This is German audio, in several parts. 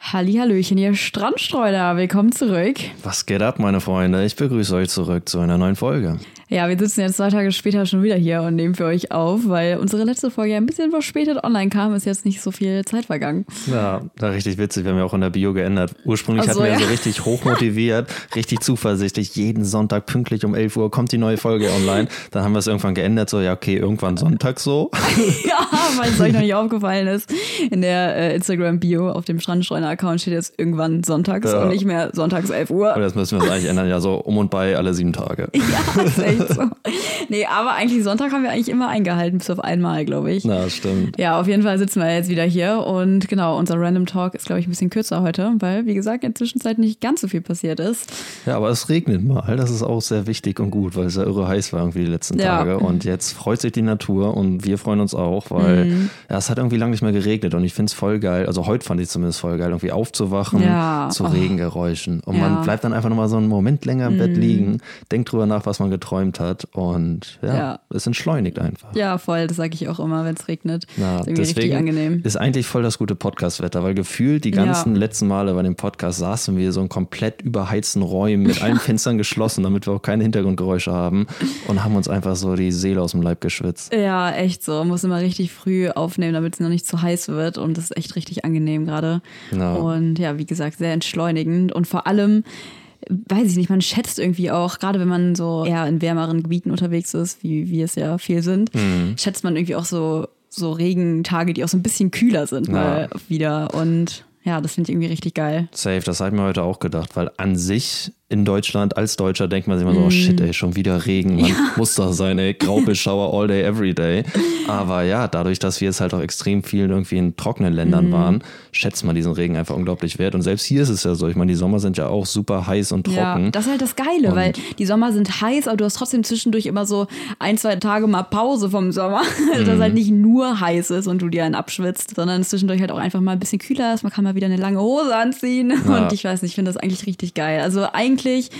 Hallihallöchen, ihr Strandstreuner, willkommen zurück. Was geht ab, meine Freunde? Ich begrüße euch zurück zu einer neuen Folge. Ja, wir sitzen jetzt zwei Tage später schon wieder hier und nehmen für euch auf, weil unsere letzte Folge ein bisschen verspätet online kam, ist jetzt nicht so viel Zeit vergangen. Ja, da richtig witzig. Wir haben ja auch in der Bio geändert. Ursprünglich so, hatten wir ja. so richtig hochmotiviert, richtig zuversichtlich. Jeden Sonntag pünktlich um 11 Uhr kommt die neue Folge online. Dann haben wir es irgendwann geändert, so, ja, okay, irgendwann Sonntag so. ja, weil es euch noch nicht aufgefallen ist. In der äh, Instagram-Bio auf dem Strandstreuner-Account steht jetzt irgendwann sonntags ja. und nicht mehr sonntags 11 Uhr. Aber jetzt müssen wir es eigentlich ändern, ja, so um und bei alle sieben Tage. ja, ist echt so. Nee, aber eigentlich Sonntag haben wir eigentlich immer eingehalten, bis auf einmal, glaube ich. Na, stimmt. Ja, auf jeden Fall sitzen wir jetzt wieder hier und genau, unser Random Talk ist, glaube ich, ein bisschen kürzer heute, weil, wie gesagt, in der Zwischenzeit nicht ganz so viel passiert ist. Ja, aber es regnet mal. Das ist auch sehr wichtig und gut, weil es ja irre heiß war irgendwie die letzten ja. Tage. Und jetzt freut sich die Natur und wir freuen uns auch, weil mhm. ja, es hat irgendwie lange nicht mehr geregnet und ich finde es voll geil. Also heute fand ich es zumindest voll geil, irgendwie aufzuwachen ja. zu oh. Regengeräuschen. Und ja. man bleibt dann einfach nochmal so einen Moment länger im mhm. Bett liegen, denkt drüber nach, was man geträumt hat und ja, ja. es entschleunigt einfach. Ja, voll, das sage ich auch immer, wenn es regnet. Ja, ist deswegen angenehm. ist eigentlich voll das gute Podcast-Wetter, weil gefühlt die ganzen ja. letzten Male bei dem Podcast saßen wir so in komplett überheizten Räumen mit allen Fenstern geschlossen, damit wir auch keine Hintergrundgeräusche haben und haben uns einfach so die Seele aus dem Leib geschwitzt. Ja, echt so. Muss immer richtig früh aufnehmen, damit es noch nicht zu heiß wird und das ist echt richtig angenehm gerade. Und ja, wie gesagt, sehr entschleunigend und vor allem weiß ich nicht, man schätzt irgendwie auch, gerade wenn man so eher in wärmeren Gebieten unterwegs ist, wie wir es ja viel sind, mhm. schätzt man irgendwie auch so, so Regentage, die auch so ein bisschen kühler sind, ja. mal wieder. Und ja, das finde ich irgendwie richtig geil. Safe, das habe ich mir heute auch gedacht, weil an sich in Deutschland als Deutscher denkt man sich immer so, oh shit, ey, schon wieder Regen, man ja. muss doch sein, ey, Graupelschauer all day, every day. Aber ja, dadurch, dass wir jetzt halt auch extrem viel irgendwie in trockenen Ländern mhm. waren, schätzt man diesen Regen einfach unglaublich wert. Und selbst hier ist es ja so, ich meine, die Sommer sind ja auch super heiß und trocken. Ja, das ist halt das Geile, und weil die Sommer sind heiß, aber du hast trotzdem zwischendurch immer so ein, zwei Tage mal Pause vom Sommer, mhm. dass halt nicht nur heiß ist und du dir einen abschwitzt, sondern es zwischendurch halt auch einfach mal ein bisschen kühler ist, man kann mal wieder eine lange Hose anziehen ja. und ich weiß nicht, ich finde das eigentlich richtig geil. Also eigentlich eigentlich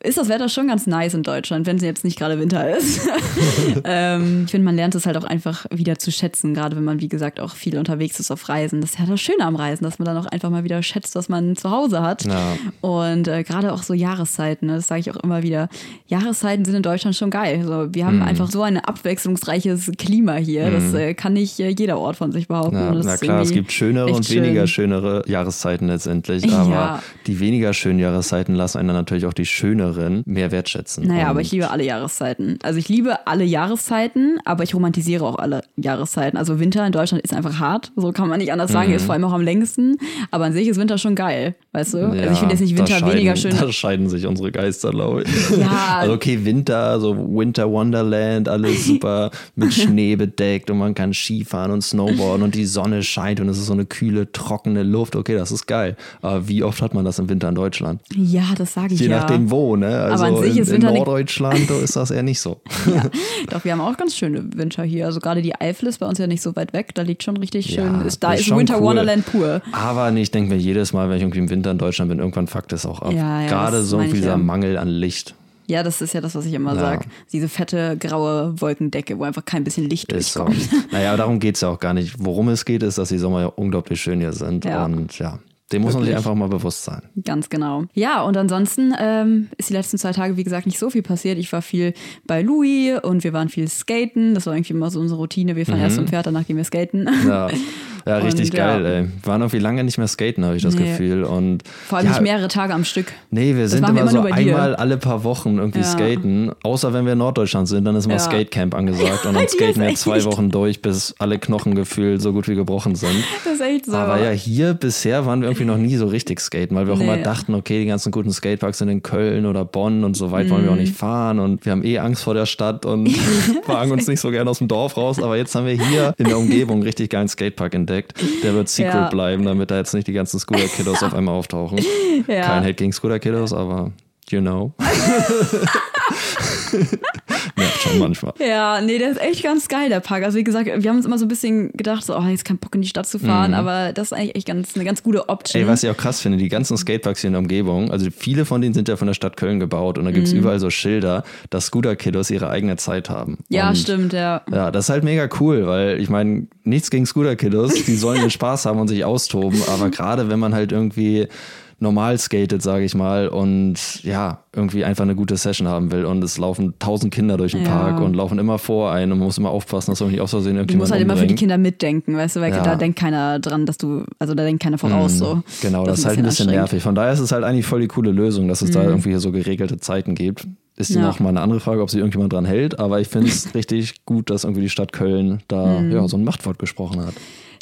ist das Wetter schon ganz nice in Deutschland, wenn es jetzt nicht gerade Winter ist. ähm, ich finde, man lernt es halt auch einfach wieder zu schätzen, gerade wenn man, wie gesagt, auch viel unterwegs ist auf Reisen. Das ist ja das Schöne am Reisen, dass man dann auch einfach mal wieder schätzt, was man zu Hause hat. Ja. Und äh, gerade auch so Jahreszeiten, ne, das sage ich auch immer wieder. Jahreszeiten sind in Deutschland schon geil. Also, wir haben mhm. einfach so ein abwechslungsreiches Klima hier. Mhm. Das äh, kann nicht äh, jeder Ort von sich behaupten. Ja, na klar, es gibt schönere und schön. weniger schönere Jahreszeiten letztendlich. Aber ja. die weniger schönen Jahreszeiten lassen einen dann natürlich auch die schöneren mehr wertschätzen. Naja, und aber ich liebe alle Jahreszeiten. Also ich liebe alle Jahreszeiten, aber ich romantisiere auch alle Jahreszeiten. Also Winter in Deutschland ist einfach hart, so kann man nicht anders sagen, mhm. ist vor allem auch am längsten. Aber an sich ist Winter schon geil, weißt du? Ja, also ich finde jetzt nicht Winter scheiden, weniger schön. Da scheiden sich unsere Geister, glaube ich. Ja. Also okay, Winter, so Winter Wonderland, alles super mit Schnee bedeckt und man kann Skifahren und Snowboarden und die Sonne scheint und es ist so eine kühle, trockene Luft. Okay, das ist geil. Aber wie oft hat man das im Winter in Deutschland? Ja, das sage ich Je ja. nachdem wo. Ne? Also Aber an sich in, ist in Winter nicht- Norddeutschland ist das eher nicht so. Doch, wir haben auch ganz schöne Winter hier. Also gerade die Eifel ist bei uns ja nicht so weit weg. Da liegt schon richtig schön. Ja, ist, da ist schon Winter cool. Wonderland pur. Aber ich denke mir jedes Mal, wenn ich irgendwie im Winter in Deutschland bin, irgendwann fuckt es auch ab. Ja, ja, Gerade so irgendwie dieser ja. Mangel an Licht. Ja, das ist ja das, was ich immer Ja. sage. Diese fette, graue Wolkendecke, wo einfach kein bisschen Licht Ist so. durchkommt. Naja, darum geht es ja auch gar nicht. Worum es geht, ist, dass die Sommer ja unglaublich schön hier sind. Ja. Und ja, dem muss man sich einfach mal bewusst sein. Ganz genau. Ja, und ansonsten ähm, ist die letzten zwei Tage, wie gesagt, nicht so viel passiert. Ich war viel bei Louis und wir waren viel skaten. Das war irgendwie immer so unsere Routine. Wir fahren erst zum Pferd, danach gehen wir skaten. Ja, ja richtig Und, geil, ja. ey. Wir waren irgendwie lange nicht mehr skaten, habe ich das Nee. Gefühl. Und Vor allem ja, nicht mehrere Tage am Stück. Nee, wir sind machen wir immer immer so einmal alle paar Wochen irgendwie Ja. skaten. Außer wenn wir in Norddeutschland sind, dann ist immer Ja. Skatecamp angesagt und dann skaten wir zwei Wochen durch, bis alle Knochen gefühlt so gut wie gebrochen sind. Das ist echt so. Aber ja, hier bisher waren wir irgendwie noch nie so richtig skaten, weil wir auch Nee. immer dachten, okay, die ganzen guten Skateparks sind in Köln oder Bonn und so weit wollen wir auch Mhm. nicht fahren und wir haben eh Angst vor der Stadt und wagen uns nicht so gerne aus dem Dorf raus. Aber jetzt haben wir hier in der Umgebung einen richtig geilen Skatepark entdeckt. Der wird Secret Ja. bleiben, damit da jetzt nicht die ganzen Scooter-Kiddos auf einmal auftauchen. Ja. Kein Hate gegen Scooter-Kiddos, aber you know. Nervt schon manchmal. Ja, nee, der ist echt ganz geil, der Park. Also wie gesagt, wir haben uns immer so ein bisschen gedacht, so, oh, jetzt kein Bock in die Stadt zu fahren, aber das ist eigentlich echt ganz, eine ganz gute Option. Mhm. Ey, was ich auch krass finde, die ganzen Skateparks hier in der Umgebung, also viele von denen sind ja von der Stadt Köln gebaut und da gibt's überall so Schilder, dass Scooter-Kiddos ihre eigene Zeit haben. Mhm. ja, und stimmt, ja. Ja, das ist halt mega cool, weil ich meine, nichts gegen Scooter-Kiddos, die sollen ihren Spaß haben und sich austoben, aber gerade wenn man halt irgendwie normal skatet, sage ich mal, und ja, irgendwie einfach eine gute Session haben will und es laufen tausend Kinder durch den Ja. Park und laufen immer vor ein und man muss immer aufpassen, dass man nicht aus Versehen Du irgendjemand musst halt immer für die umbringt. Kinder mitdenken, weißt du, weil Ja. da denkt keiner dran, dass du, also da denkt keiner voraus so. Genau, das, ist halt ein bisschen nervig. Von daher ist es halt eigentlich voll die coole Lösung, dass es da irgendwie hier so geregelte Zeiten gibt. Ist Ja. noch mal eine andere Frage, ob sich irgendjemand dran hält, aber ich finde es richtig gut, dass irgendwie die Stadt Köln da Mhm. ja, so ein Machtwort gesprochen hat.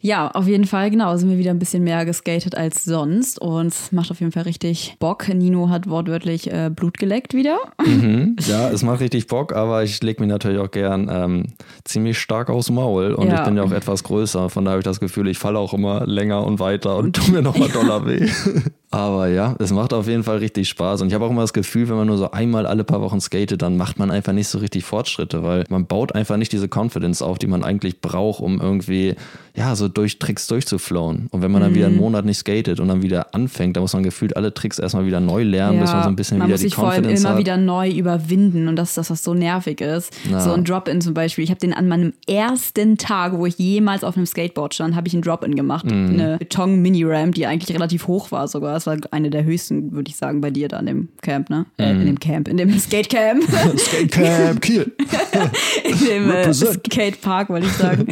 Ja, auf jeden Fall, genau, sind wir wieder ein bisschen mehr geskatet als sonst und es macht auf jeden Fall richtig Bock. Nino hat wortwörtlich äh, Blut geleckt wieder. Mhm. Ja, es macht richtig Bock, aber ich lege mich natürlich auch gern ähm, ziemlich stark aufs Maul und Ja. ich bin ja auch etwas größer, von daher habe ich das Gefühl, ich falle auch immer länger und weiter und tu mir nochmal doller weh. Aber ja, es macht auf jeden Fall richtig Spaß. Und ich habe auch immer das Gefühl, wenn man nur so einmal alle paar Wochen skatet, dann macht man einfach nicht so richtig Fortschritte, weil man baut einfach nicht diese Confidence auf, die man eigentlich braucht, um irgendwie, ja, so durch Tricks durchzuflowen. Und wenn man dann wieder Mhm. einen Monat nicht skatet und dann wieder anfängt, dann muss man gefühlt alle Tricks erstmal wieder neu lernen, bis man so ein bisschen man wieder muss die sich vor allem Confidence immer hat. wieder neu überwinden und das ist das, was so nervig ist. Ja. So ein Drop-In zum Beispiel. Ich habe den an meinem ersten Tag, wo ich jemals auf einem Skateboard stand, habe ich einen Drop-In gemacht. Mhm. Eine Beton-Mini-Ramp, die eigentlich relativ hoch war sogar. Das war eine der höchsten, würde ich sagen, bei dir da in dem Camp, ne? Äh, Mhm. in dem Camp, in dem Skate-Camp. Skatecamp Kiel. in dem äh. Skatepark, wollte ich sagen.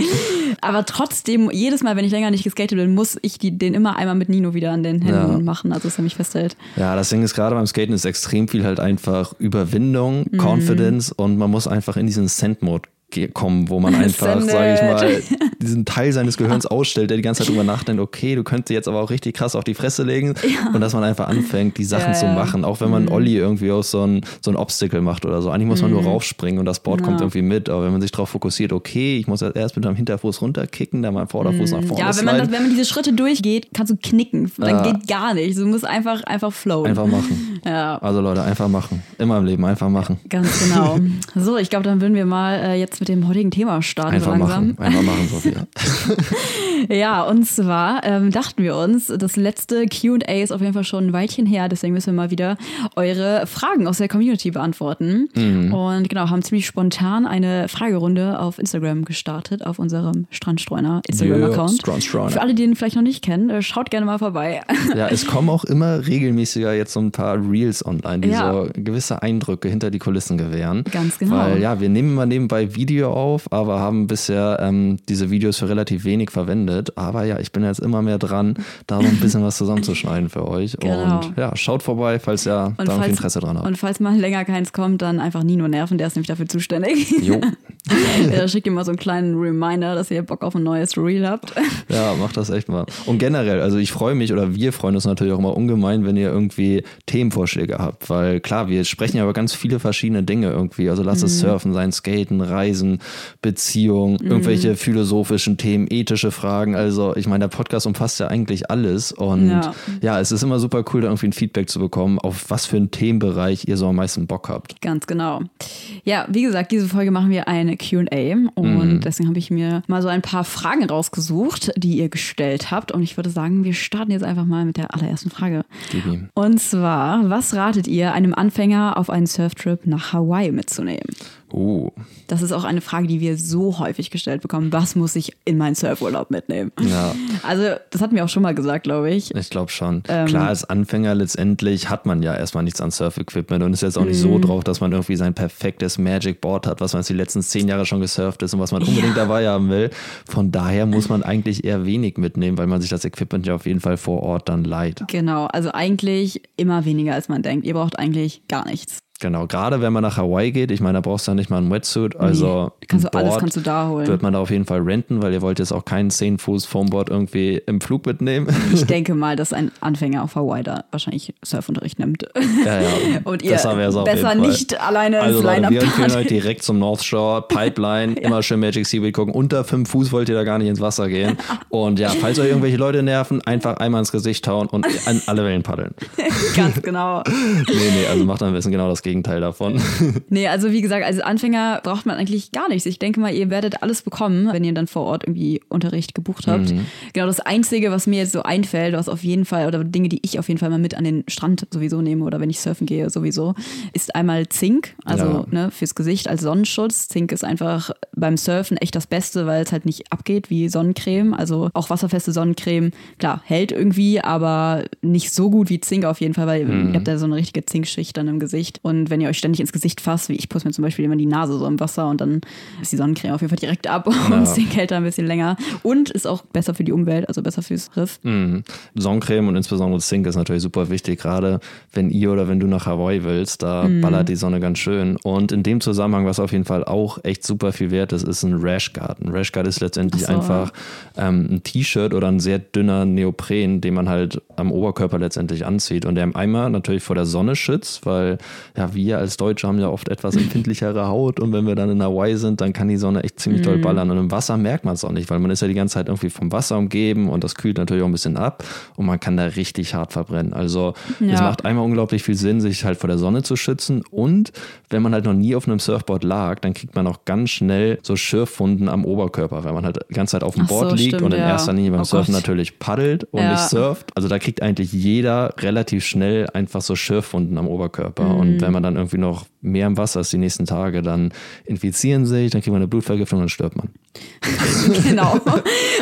Aber trotzdem, jedes Mal, wenn ich länger nicht geskatet bin, muss ich die, den immer einmal mit Nino wieder an den Händen Ja. machen, also dass er mich festhält. Ja, das Ding ist gerade beim Skaten ist extrem viel halt einfach Überwindung, Mhm. Confidence und man muss einfach in diesen Send-Mode kommen, wo man einfach, sage ich mal, diesen Teil seines Gehirns ausstellt, der die ganze Zeit drüber nachdenkt, okay, du könntest jetzt aber auch richtig krass auf die Fresse legen und dass man einfach anfängt, die Sachen Ja, zu ja. machen, auch wenn man Olli irgendwie aus so ein, so ein Obstacle macht oder so. Eigentlich muss man nur raufspringen und das Board kommt Mhm. Ja. irgendwie mit, aber wenn man sich darauf fokussiert, okay, ich muss erst mit meinem Hinterfuß runterkicken, dann meinen Vorderfuß nach vorne Mhm. Ja, wenn man, das, wenn man diese Schritte durchgeht, kannst du knicken. Dann Ja. geht gar nicht. Du musst einfach, einfach flowen. Einfach machen. Ja. Also Leute, einfach machen. Immer im Leben, einfach machen. Ganz genau. So, ich glaube, dann würden wir mal äh, jetzt mit dem heutigen Thema starten, Einfach langsam. machen. Einfach machen, Sophia. Ja, und zwar ähm, dachten wir uns, das letzte QA ist auf jeden Fall schon ein Weilchen her, deswegen müssen wir mal wieder eure Fragen aus der Community beantworten. Mhm. Und genau, haben ziemlich spontan eine Fragerunde auf Instagram gestartet, auf unserem Strandstreuner Instagram-Account. Strandstreuner. Für alle, die den vielleicht noch nicht kennen, äh, schaut gerne mal vorbei. Ja, es kommen auch immer regelmäßiger jetzt so ein paar Reels online, die Ja. so gewisse Eindrücke hinter die Kulissen gewähren. Ganz genau. Weil ja, wir nehmen immer nebenbei Video auf, aber haben bisher ähm, diese Videos für relativ wenig verwendet. Aber ja, ich bin jetzt immer mehr dran, da so ein bisschen was zusammenzuschneiden für euch. Genau. Und ja, schaut vorbei, falls ihr da irgendwie Interesse dran habt. und falls mal länger keins kommt, dann einfach Nino nerven, der ist nämlich dafür zuständig. Jo, ja, schickt ihr mal so einen kleinen Reminder, dass ihr Bock auf ein neues Reel habt. Ja, macht das echt mal. Und generell, also ich freue mich oder wir freuen uns natürlich auch immer ungemein, wenn ihr irgendwie Themenvorschläge habt, weil klar, wir sprechen ja über ganz viele verschiedene Dinge irgendwie. Also lasst mhm. es Surfen sein, Skaten, Reisen, Beziehung, mhm. irgendwelche philosophischen Themen, ethische Fragen. Also ich meine, der Podcast umfasst ja eigentlich alles und ja. ja, es ist immer super cool, da irgendwie ein Feedback zu bekommen, auf was für einen Themenbereich ihr so am meisten Bock habt. Ganz genau. Ja, wie gesagt, diese Folge machen wir eine QA und mhm. deswegen habe ich mir mal so ein paar Fragen rausgesucht, die ihr gestellt habt. Und ich würde sagen, wir starten jetzt einfach mal mit der allerersten Frage. Gib Und zwar, was ratet ihr einem Anfänger auf einen Surftrip nach Hawaii mitzunehmen? Oh. Das ist auch eine Frage, die wir so häufig gestellt bekommen. Was muss ich in meinen Surfurlaub mitnehmen? Ja. Also, das hatten wir auch schon mal gesagt, glaube ich. Ich glaube schon. Ähm, Klar, als Anfänger letztendlich hat man ja erstmal nichts an Surf-Equipment und ist jetzt auch nicht so mhm. drauf, dass man irgendwie sein perfektes Magic Board hat, was man jetzt die letzten zehn Jahre schon gesurft ist und was man unbedingt ja. dabei haben will. Von daher muss man eigentlich eher wenig mitnehmen, weil man sich das Equipment ja auf jeden Fall vor Ort dann leiht. Genau, also eigentlich immer weniger, als man denkt. Ihr braucht eigentlich gar nichts. Genau, gerade wenn man nach Hawaii geht, ich meine, da brauchst du ja nicht mal ein Wetsuit, also nee, kannst du alles kannst du da holen. Wird man da auf jeden Fall renten, weil ihr wollt jetzt auch keinen 10 Fuß Foamboard irgendwie im Flug mitnehmen. Ich denke mal, dass ein Anfänger auf Hawaii da wahrscheinlich Surfunterricht nimmt. Ja, ja. Und ihr besser nicht alleine also ins Line-Up Wir empfehlen euch direkt zum North Shore, Pipeline, ja. immer schön Magic Seaweed gucken. Unter 5 Fuß wollt ihr da gar nicht ins Wasser gehen. Und ja, falls euch irgendwelche Leute nerven, einfach einmal ins Gesicht hauen und an alle Wellen paddeln. Ganz genau. nee, nee, also macht am besten genau das Gegenteil davon. nee, also wie gesagt, als Anfänger braucht man eigentlich gar nichts. Ich denke mal, ihr werdet alles bekommen, wenn ihr dann vor Ort irgendwie Unterricht gebucht habt. Mhm. Genau, das Einzige, was mir jetzt so einfällt, was auf jeden Fall, oder Dinge, die ich auf jeden Fall mal mit an den Strand sowieso nehme oder wenn ich surfen gehe sowieso, ist einmal Zink, also ja. ne, fürs Gesicht als Sonnenschutz. Zink ist einfach beim Surfen echt das Beste, weil es halt nicht abgeht wie Sonnencreme. Also auch wasserfeste Sonnencreme, klar, hält irgendwie, aber nicht so gut wie Zink auf jeden Fall, weil mhm. ihr habt ja so eine richtige Zinkschicht dann im Gesicht. Und wenn ihr euch ständig ins Gesicht fasst, wie ich putze mir zum Beispiel immer die Nase so im Wasser und dann ist die Sonnencreme auf jeden Fall direkt ab ja. und es hält da ein bisschen länger. Und ist auch besser für die Umwelt, also besser fürs Riff. Mhm. Sonnencreme und insbesondere Zink ist natürlich super wichtig, gerade wenn ihr oder wenn du nach Hawaii willst, da mhm. ballert die Sonne ganz schön. Und in dem Zusammenhang, was auf jeden Fall auch echt super viel wert ist, ist ein Rashguard. Ein Rashguard ist letztendlich so. einfach ähm, ein T-Shirt oder ein sehr dünner Neopren, den man halt am Oberkörper letztendlich anzieht und der im Eimer natürlich vor der Sonne schützt, weil ja wir als Deutsche haben ja oft etwas empfindlichere Haut und wenn wir dann in Hawaii sind, dann kann die Sonne echt ziemlich mm. doll mhm. ballern und im Wasser merkt man es auch nicht, weil man ist ja die ganze Zeit irgendwie vom Wasser umgeben und das kühlt natürlich auch ein bisschen ab und man kann da richtig hart verbrennen. Also ja. es macht einmal unglaublich viel Sinn, sich halt vor der Sonne zu schützen und wenn man halt noch nie auf einem Surfboard lag, dann kriegt man auch ganz schnell so Schürfwunden am Oberkörper, weil man halt die ganze Zeit auf dem Board so, liegt stimmt, und in ja. erster Linie beim oh Surfen Gott. natürlich paddelt und ja. nicht surft. Also da kriegt eigentlich jeder relativ schnell einfach so Schürfwunden am Oberkörper mhm. und wenn man dann irgendwie noch mehr im Wasser ist die nächsten Tage, dann infizieren sich, dann kriegt man eine Blutvergiftung und dann stirbt man. genau.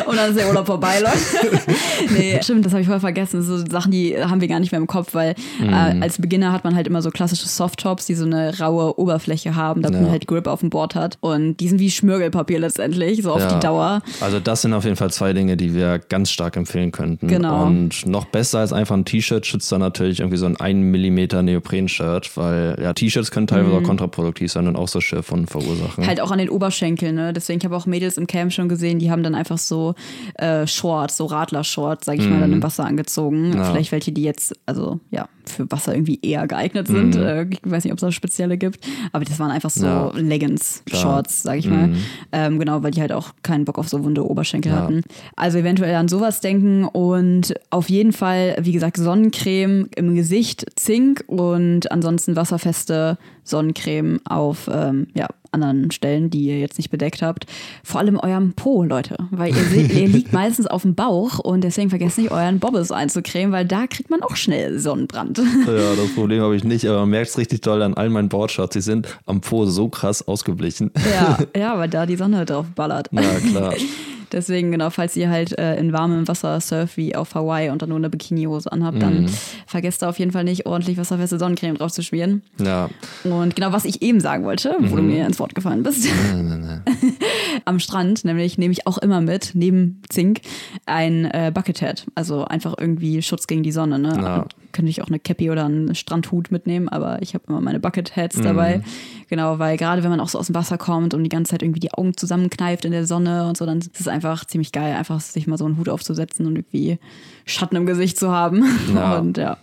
Und dann ist der Urlaub vorbei, Leute. nee, stimmt, das habe ich voll vergessen. Das sind so Sachen, die haben wir gar nicht mehr im Kopf, weil mm. äh, als Beginner hat man halt immer so klassische Softtops, die so eine raue Oberfläche haben, damit ja. man halt Grip auf dem Board hat. Und die sind wie Schmirgelpapier letztendlich, so auf ja. die Dauer. Also das sind auf jeden Fall zwei Dinge, die wir ganz stark empfehlen könnten. Genau. Und noch besser als einfach ein T-Shirt schützt dann natürlich irgendwie so ein 1 mm Neopren-Shirt, weil ja, T-Shirts können teilweise mm. auch kontraproduktiv sein und auch so Schürfwunden verursachen. Halt auch an den Oberschenkeln, ne? Deswegen, ich habe auch Mädels im Camp schon gesehen, die haben dann einfach so äh, Shorts, so Radler-Shorts, sag ich mm. mal, dann im mhm. Wasser angezogen. Ja. Vielleicht welche, die jetzt, also ja, für Wasser irgendwie eher geeignet sind. Mm. Äh, ich weiß nicht, ob es da spezielle gibt, aber das waren einfach so ja. Leggings-Shorts, sag ich mal. Mm. Ähm, genau, weil die halt auch keinen Bock auf so wunde Oberschenkel ja. hatten. Also eventuell an sowas denken und auf jeden Fall, wie gesagt, Sonnencreme im Gesicht, Zink und ansonsten wasserfeste Sonnencreme auf ähm, ja, anderen Stellen, die ihr jetzt nicht bedeckt habt. Vor allem eurem Po, Leute. Weil ihr, seht, ihr liegt meistens auf dem Bauch und deswegen vergesst nicht, euren Bobbes einzucremen, weil da kriegt man auch schnell Sonnenbrand. Ja, das Problem habe ich nicht, aber man merkt es richtig doll an all meinen Boardshots. Die sind am Po so krass ausgeblichen. Ja, ja, weil da die Sonne drauf ballert. Ja, klar. Deswegen, genau, falls ihr halt äh, in warmem Wasser surft wie auf Hawaii und dann nur eine Bikinihose anhabt, mhm. dann vergesst da auf jeden Fall nicht, ordentlich wasserfeste Sonnencreme drauf zu schmieren. Ja. Und genau, was ich eben sagen wollte, wo mhm. du mir ins Wort gefallen bist. Nein, nein, nein. Am Strand, nämlich nehme ich auch immer mit, neben Zink, ein äh, Buckethead. Also einfach irgendwie Schutz gegen die Sonne. Ne? Ja könnte ich auch eine Cappy oder einen Strandhut mitnehmen, aber ich habe immer meine Bucket Hats Mhm. dabei. Genau, weil gerade wenn man auch so aus dem Wasser kommt und die ganze Zeit irgendwie die Augen zusammenkneift in der Sonne und so, dann ist es einfach ziemlich geil, einfach sich mal so einen Hut aufzusetzen und irgendwie Schatten im Gesicht zu haben. Ja. Und ja.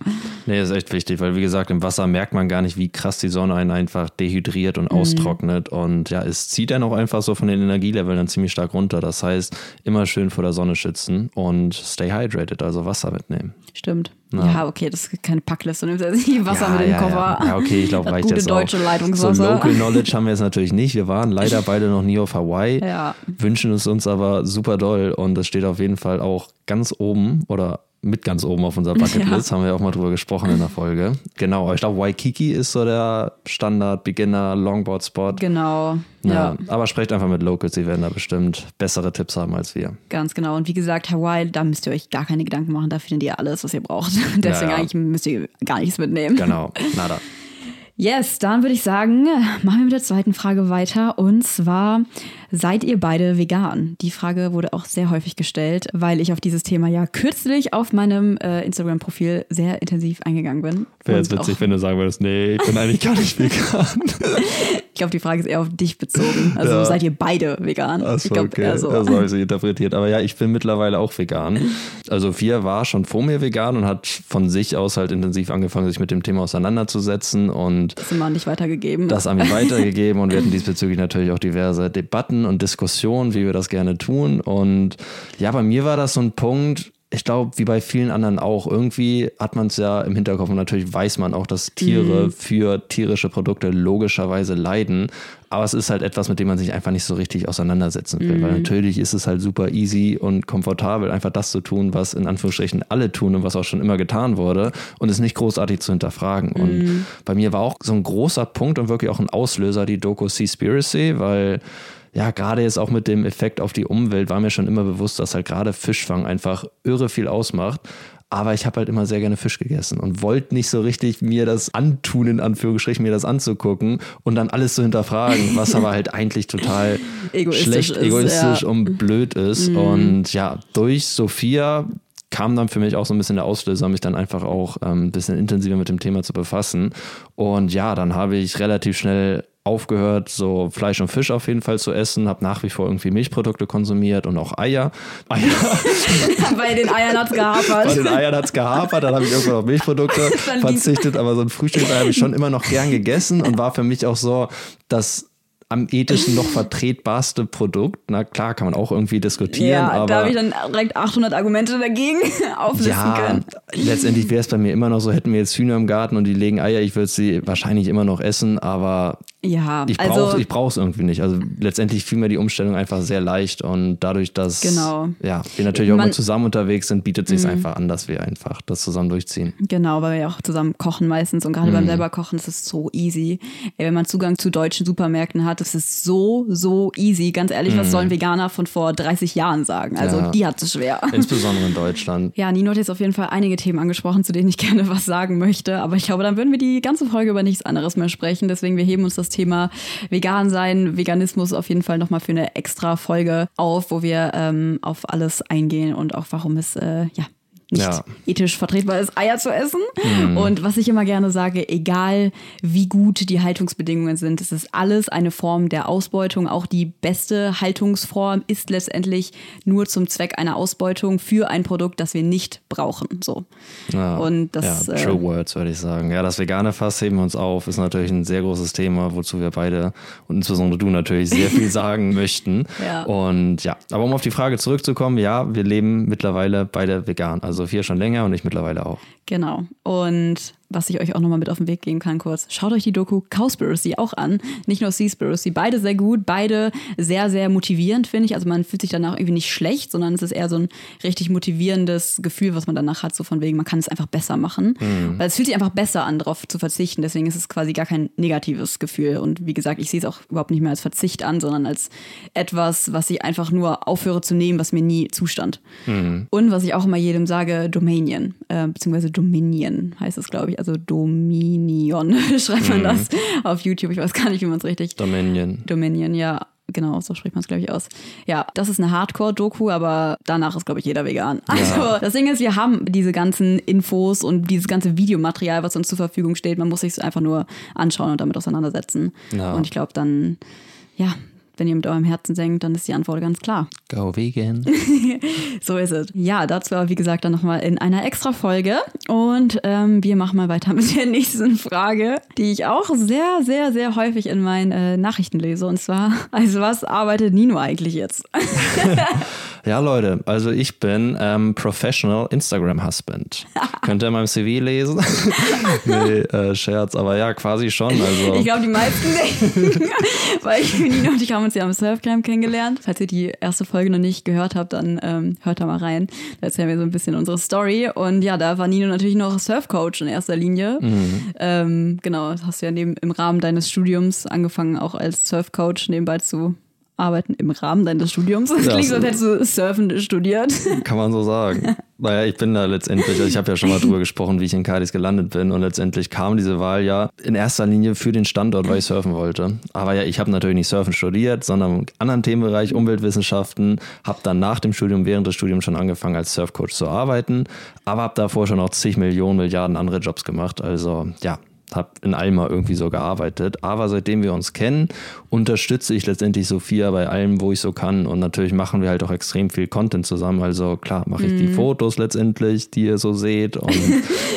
Nee, ist echt wichtig, weil wie gesagt, im Wasser merkt man gar nicht, wie krass die Sonne einen einfach dehydriert und austrocknet. Und ja, es zieht dann auch einfach so von den Energieleveln dann ziemlich stark runter. Das heißt, immer schön vor der Sonne schützen und stay hydrated, also Wasser mitnehmen. Stimmt. Ja. Ja, okay, das ist keine Packliste. Du nimmst nicht Wasser ja, mit dem ja, Koffer. Ja. ja, okay, ich glaube, reicht gute jetzt deutsche auch. Leitungswasser. So Local Knowledge haben wir jetzt natürlich nicht. Wir waren leider beide noch nie auf Hawaii. Ja. Wünschen es uns aber super doll und das steht auf jeden Fall auch ganz oben oder mit ganz oben auf unserer Bucketlist, haben wir auch mal drüber gesprochen in der Folge. Genau, aber ich glaube, Waikiki ist so der Standard-Beginner-Longboard-Spot. Genau. Ja. Ja, aber sprecht einfach mit Locals, die werden da bestimmt bessere Tipps haben als wir. Ganz genau. Und wie gesagt, Hawaii, da müsst ihr euch gar keine Gedanken machen. Da findet ihr alles, was ihr braucht. Deswegen Ja, ja. eigentlich müsst ihr gar nichts mitnehmen. Genau, nada. Yes, dann würde ich sagen, machen wir mit der zweiten Frage weiter. Und zwar, seid ihr beide vegan? Die Frage wurde auch sehr häufig gestellt, weil ich auf dieses Thema ja kürzlich auf meinem äh, Instagram-Profil sehr intensiv eingegangen bin. Wäre jetzt witzig, wenn du sagen würdest, nee, ich bin eigentlich gar nicht vegan. Ich glaube, die Frage ist eher auf dich bezogen. Also Ja. seid ihr beide vegan? Achso, ich glaube, okay. eher so. Das habe ich so interpretiert. Aber ja, ich bin mittlerweile auch vegan. Also Fia war schon vor mir vegan und hat von sich aus halt intensiv angefangen, sich mit dem Thema auseinanderzusetzen und das immer an dich weitergegeben. das an mich weitergegeben und wir hatten diesbezüglich natürlich auch diverse Debatten und Diskussionen, wie wir das gerne tun. Und ja, bei mir war das so ein Punkt, ich glaube, wie bei vielen anderen auch, irgendwie hat man es ja im Hinterkopf und natürlich weiß man auch, dass Tiere für tierische Produkte logischerweise leiden. Aber es ist halt etwas, mit dem man sich einfach nicht so richtig auseinandersetzen will. Weil natürlich ist es halt super easy und komfortabel, einfach das zu tun, was in Anführungsstrichen alle tun und was auch schon immer getan wurde und es nicht großartig zu hinterfragen. Und bei mir war auch so ein großer Punkt und wirklich auch ein Auslöser die Doku Seaspiracy, weil ja, gerade jetzt auch mit dem Effekt auf die Umwelt war mir schon immer bewusst, dass halt gerade Fischfang einfach irre viel ausmacht. Aber ich habe halt immer sehr gerne Fisch gegessen und wollte nicht so richtig mir das antun, in Anführungsstrichen, mir das anzugucken und dann alles zu hinterfragen, was aber halt eigentlich total Egoistisch schlecht, ist, egoistisch ja. und blöd ist. Und ja, durch Sophia kam dann für mich auch so ein bisschen der Auslöser, mich dann einfach auch ähm, ein bisschen intensiver mit dem Thema zu befassen. Und ja, dann habe ich relativ schnell aufgehört, so Fleisch und Fisch auf jeden Fall zu essen, habe nach wie vor irgendwie Milchprodukte konsumiert und auch Eier. Eier. Bei den Eiern hat's Bei gehapert. den Eiern hat es gehapert, dann habe ich irgendwann auf Milchprodukte verzichtet, aber so ein Frühstücksei habe ich schon immer noch gern gegessen und war für mich auch so das am ethischsten noch vertretbarste Produkt. Na klar, kann man auch irgendwie diskutieren, Ja, aber da habe ich dann direkt 800 Argumente dagegen auflisten ja, können. letztendlich wäre es bei mir immer noch so, hätten wir jetzt Hühner im Garten und die legen Eier, ich würde sie wahrscheinlich immer noch essen, aber Ja, ich also brauche ich brauch's irgendwie nicht. Also letztendlich fiel mir die Umstellung einfach sehr leicht und dadurch, dass Genau. ja, wir natürlich auch Man- mal zusammen unterwegs sind, bietet sich einfach an, dass wir einfach das zusammen durchziehen. Genau, weil wir ja auch zusammen kochen meistens und gerade Mhm. beim selber kochen, ist so easy. Ey, wenn man Zugang zu deutschen Supermärkten hat, ist so, so easy. Ganz ehrlich, was sollen Veganer von vor 30 Jahren sagen? Also Mhm. Ja. die hat es schwer. Insbesondere in Deutschland. Ja, Nino hat jetzt auf jeden Fall einige Themen angesprochen, zu denen ich gerne was sagen möchte. Aber ich glaube, dann würden wir die ganze Folge über nichts anderes mehr sprechen. Deswegen, wir heben uns das Thema Vegan sein, Veganismus auf jeden Fall nochmal für eine extra Folge auf, wo wir ähm, auf alles eingehen und auch warum es, äh, ja, nicht Ja. ethisch vertretbar ist, Eier zu essen. Und was ich immer gerne sage, egal wie gut die Haltungsbedingungen sind, es ist alles eine Form der Ausbeutung. Auch die beste Haltungsform ist letztendlich nur zum Zweck einer Ausbeutung für ein Produkt, das wir nicht brauchen. So. Ja, Und das, ja, äh, True Words, würde ich sagen. Ja, das vegane Fass heben wir uns auf, ist natürlich ein sehr großes Thema, wozu wir beide und insbesondere du natürlich sehr viel sagen möchten. Ja. Und ja, aber um auf die Frage zurückzukommen, ja, wir leben mittlerweile beide vegan. Also vier schon länger und ich mittlerweile auch. Genau. Und was ich euch auch nochmal mit auf den Weg geben kann, kurz, schaut euch die Doku Cowspiracy auch an. Nicht nur Seaspiracy. Beide sehr gut, beide sehr, sehr motivierend, finde ich. Also man fühlt sich danach irgendwie nicht schlecht, sondern es ist eher so ein richtig motivierendes Gefühl, was man danach hat, so von wegen, man kann es einfach besser machen. Weil es fühlt sich einfach besser an, darauf zu verzichten. Deswegen ist es quasi gar kein negatives Gefühl. Und wie gesagt, ich sehe es auch überhaupt nicht mehr als Verzicht an, sondern als etwas, was ich einfach nur aufhöre zu nehmen, was mir nie zustand. Und was ich auch immer jedem sage, Dominion, äh, beziehungsweise Dominion heißt es, glaube ich. Also Dominion schreibt man das auf YouTube. Ich weiß gar nicht, wie man es richtig. Dominion. Dominion, ja. genau, so spricht man es, glaube ich, aus. Ja, das ist eine Hardcore-Doku, aber danach ist, glaube ich, jeder vegan. Also, das Ding ist, wir haben diese ganzen Infos und dieses ganze Videomaterial, was uns zur Verfügung steht. Man muss sich es einfach nur anschauen und damit auseinandersetzen. Ja. Und ich glaube, dann, ja, wenn ihr mit eurem Herzen senkt, dann ist die Antwort ganz klar. Go vegan. So ist es. Ja, dazu aber wie gesagt dann nochmal in einer extra Folge. Und ähm, wir machen mal weiter mit der nächsten Frage, die ich auch sehr, sehr, sehr häufig in meinen äh, Nachrichten lese. Und zwar, also was arbeitet Nino eigentlich jetzt? Ja, Leute, also ich bin ähm, Professional Instagram Husband. Könnt ihr in meinem CV lesen? nee, äh, Scherz, aber ja, quasi schon. Also. Ich glaube, die meisten nicht. Weil ich, Nino und ich haben uns ja am Surfcamp kennengelernt. Falls ihr die erste Folge noch nicht gehört habt, dann ähm, hört da mal rein. Da erzählen wir so ein bisschen unsere Story. Und ja, da war Nino natürlich noch Surfcoach in erster Linie. Ähm, genau, hast du ja neben, im Rahmen deines Studiums angefangen, auch als Surfcoach nebenbei zu arbeiten im Rahmen deines Studiums. Das Ja, klingt so, als hättest du Surfen studiert. Kann man so sagen. Naja, ich bin da letztendlich, also ich habe ja schon mal drüber gesprochen, wie ich in Cadiz gelandet bin und letztendlich kam diese Wahl ja in erster Linie für den Standort, weil ich surfen wollte. Aber ja, ich habe natürlich nicht Surfen studiert, sondern im anderen Themenbereich Umweltwissenschaften, habe dann nach dem Studium, während des Studiums schon angefangen als Surfcoach zu arbeiten, aber habe davor schon noch zig Millionen, Milliarden andere Jobs gemacht. Also ja, habe in Alma irgendwie so gearbeitet. Aber seitdem wir uns kennen, unterstütze ich letztendlich Sophia bei allem, wo ich so kann. Und natürlich machen wir halt auch extrem viel Content zusammen. Also klar, mache ich die Fotos letztendlich, die ihr so seht und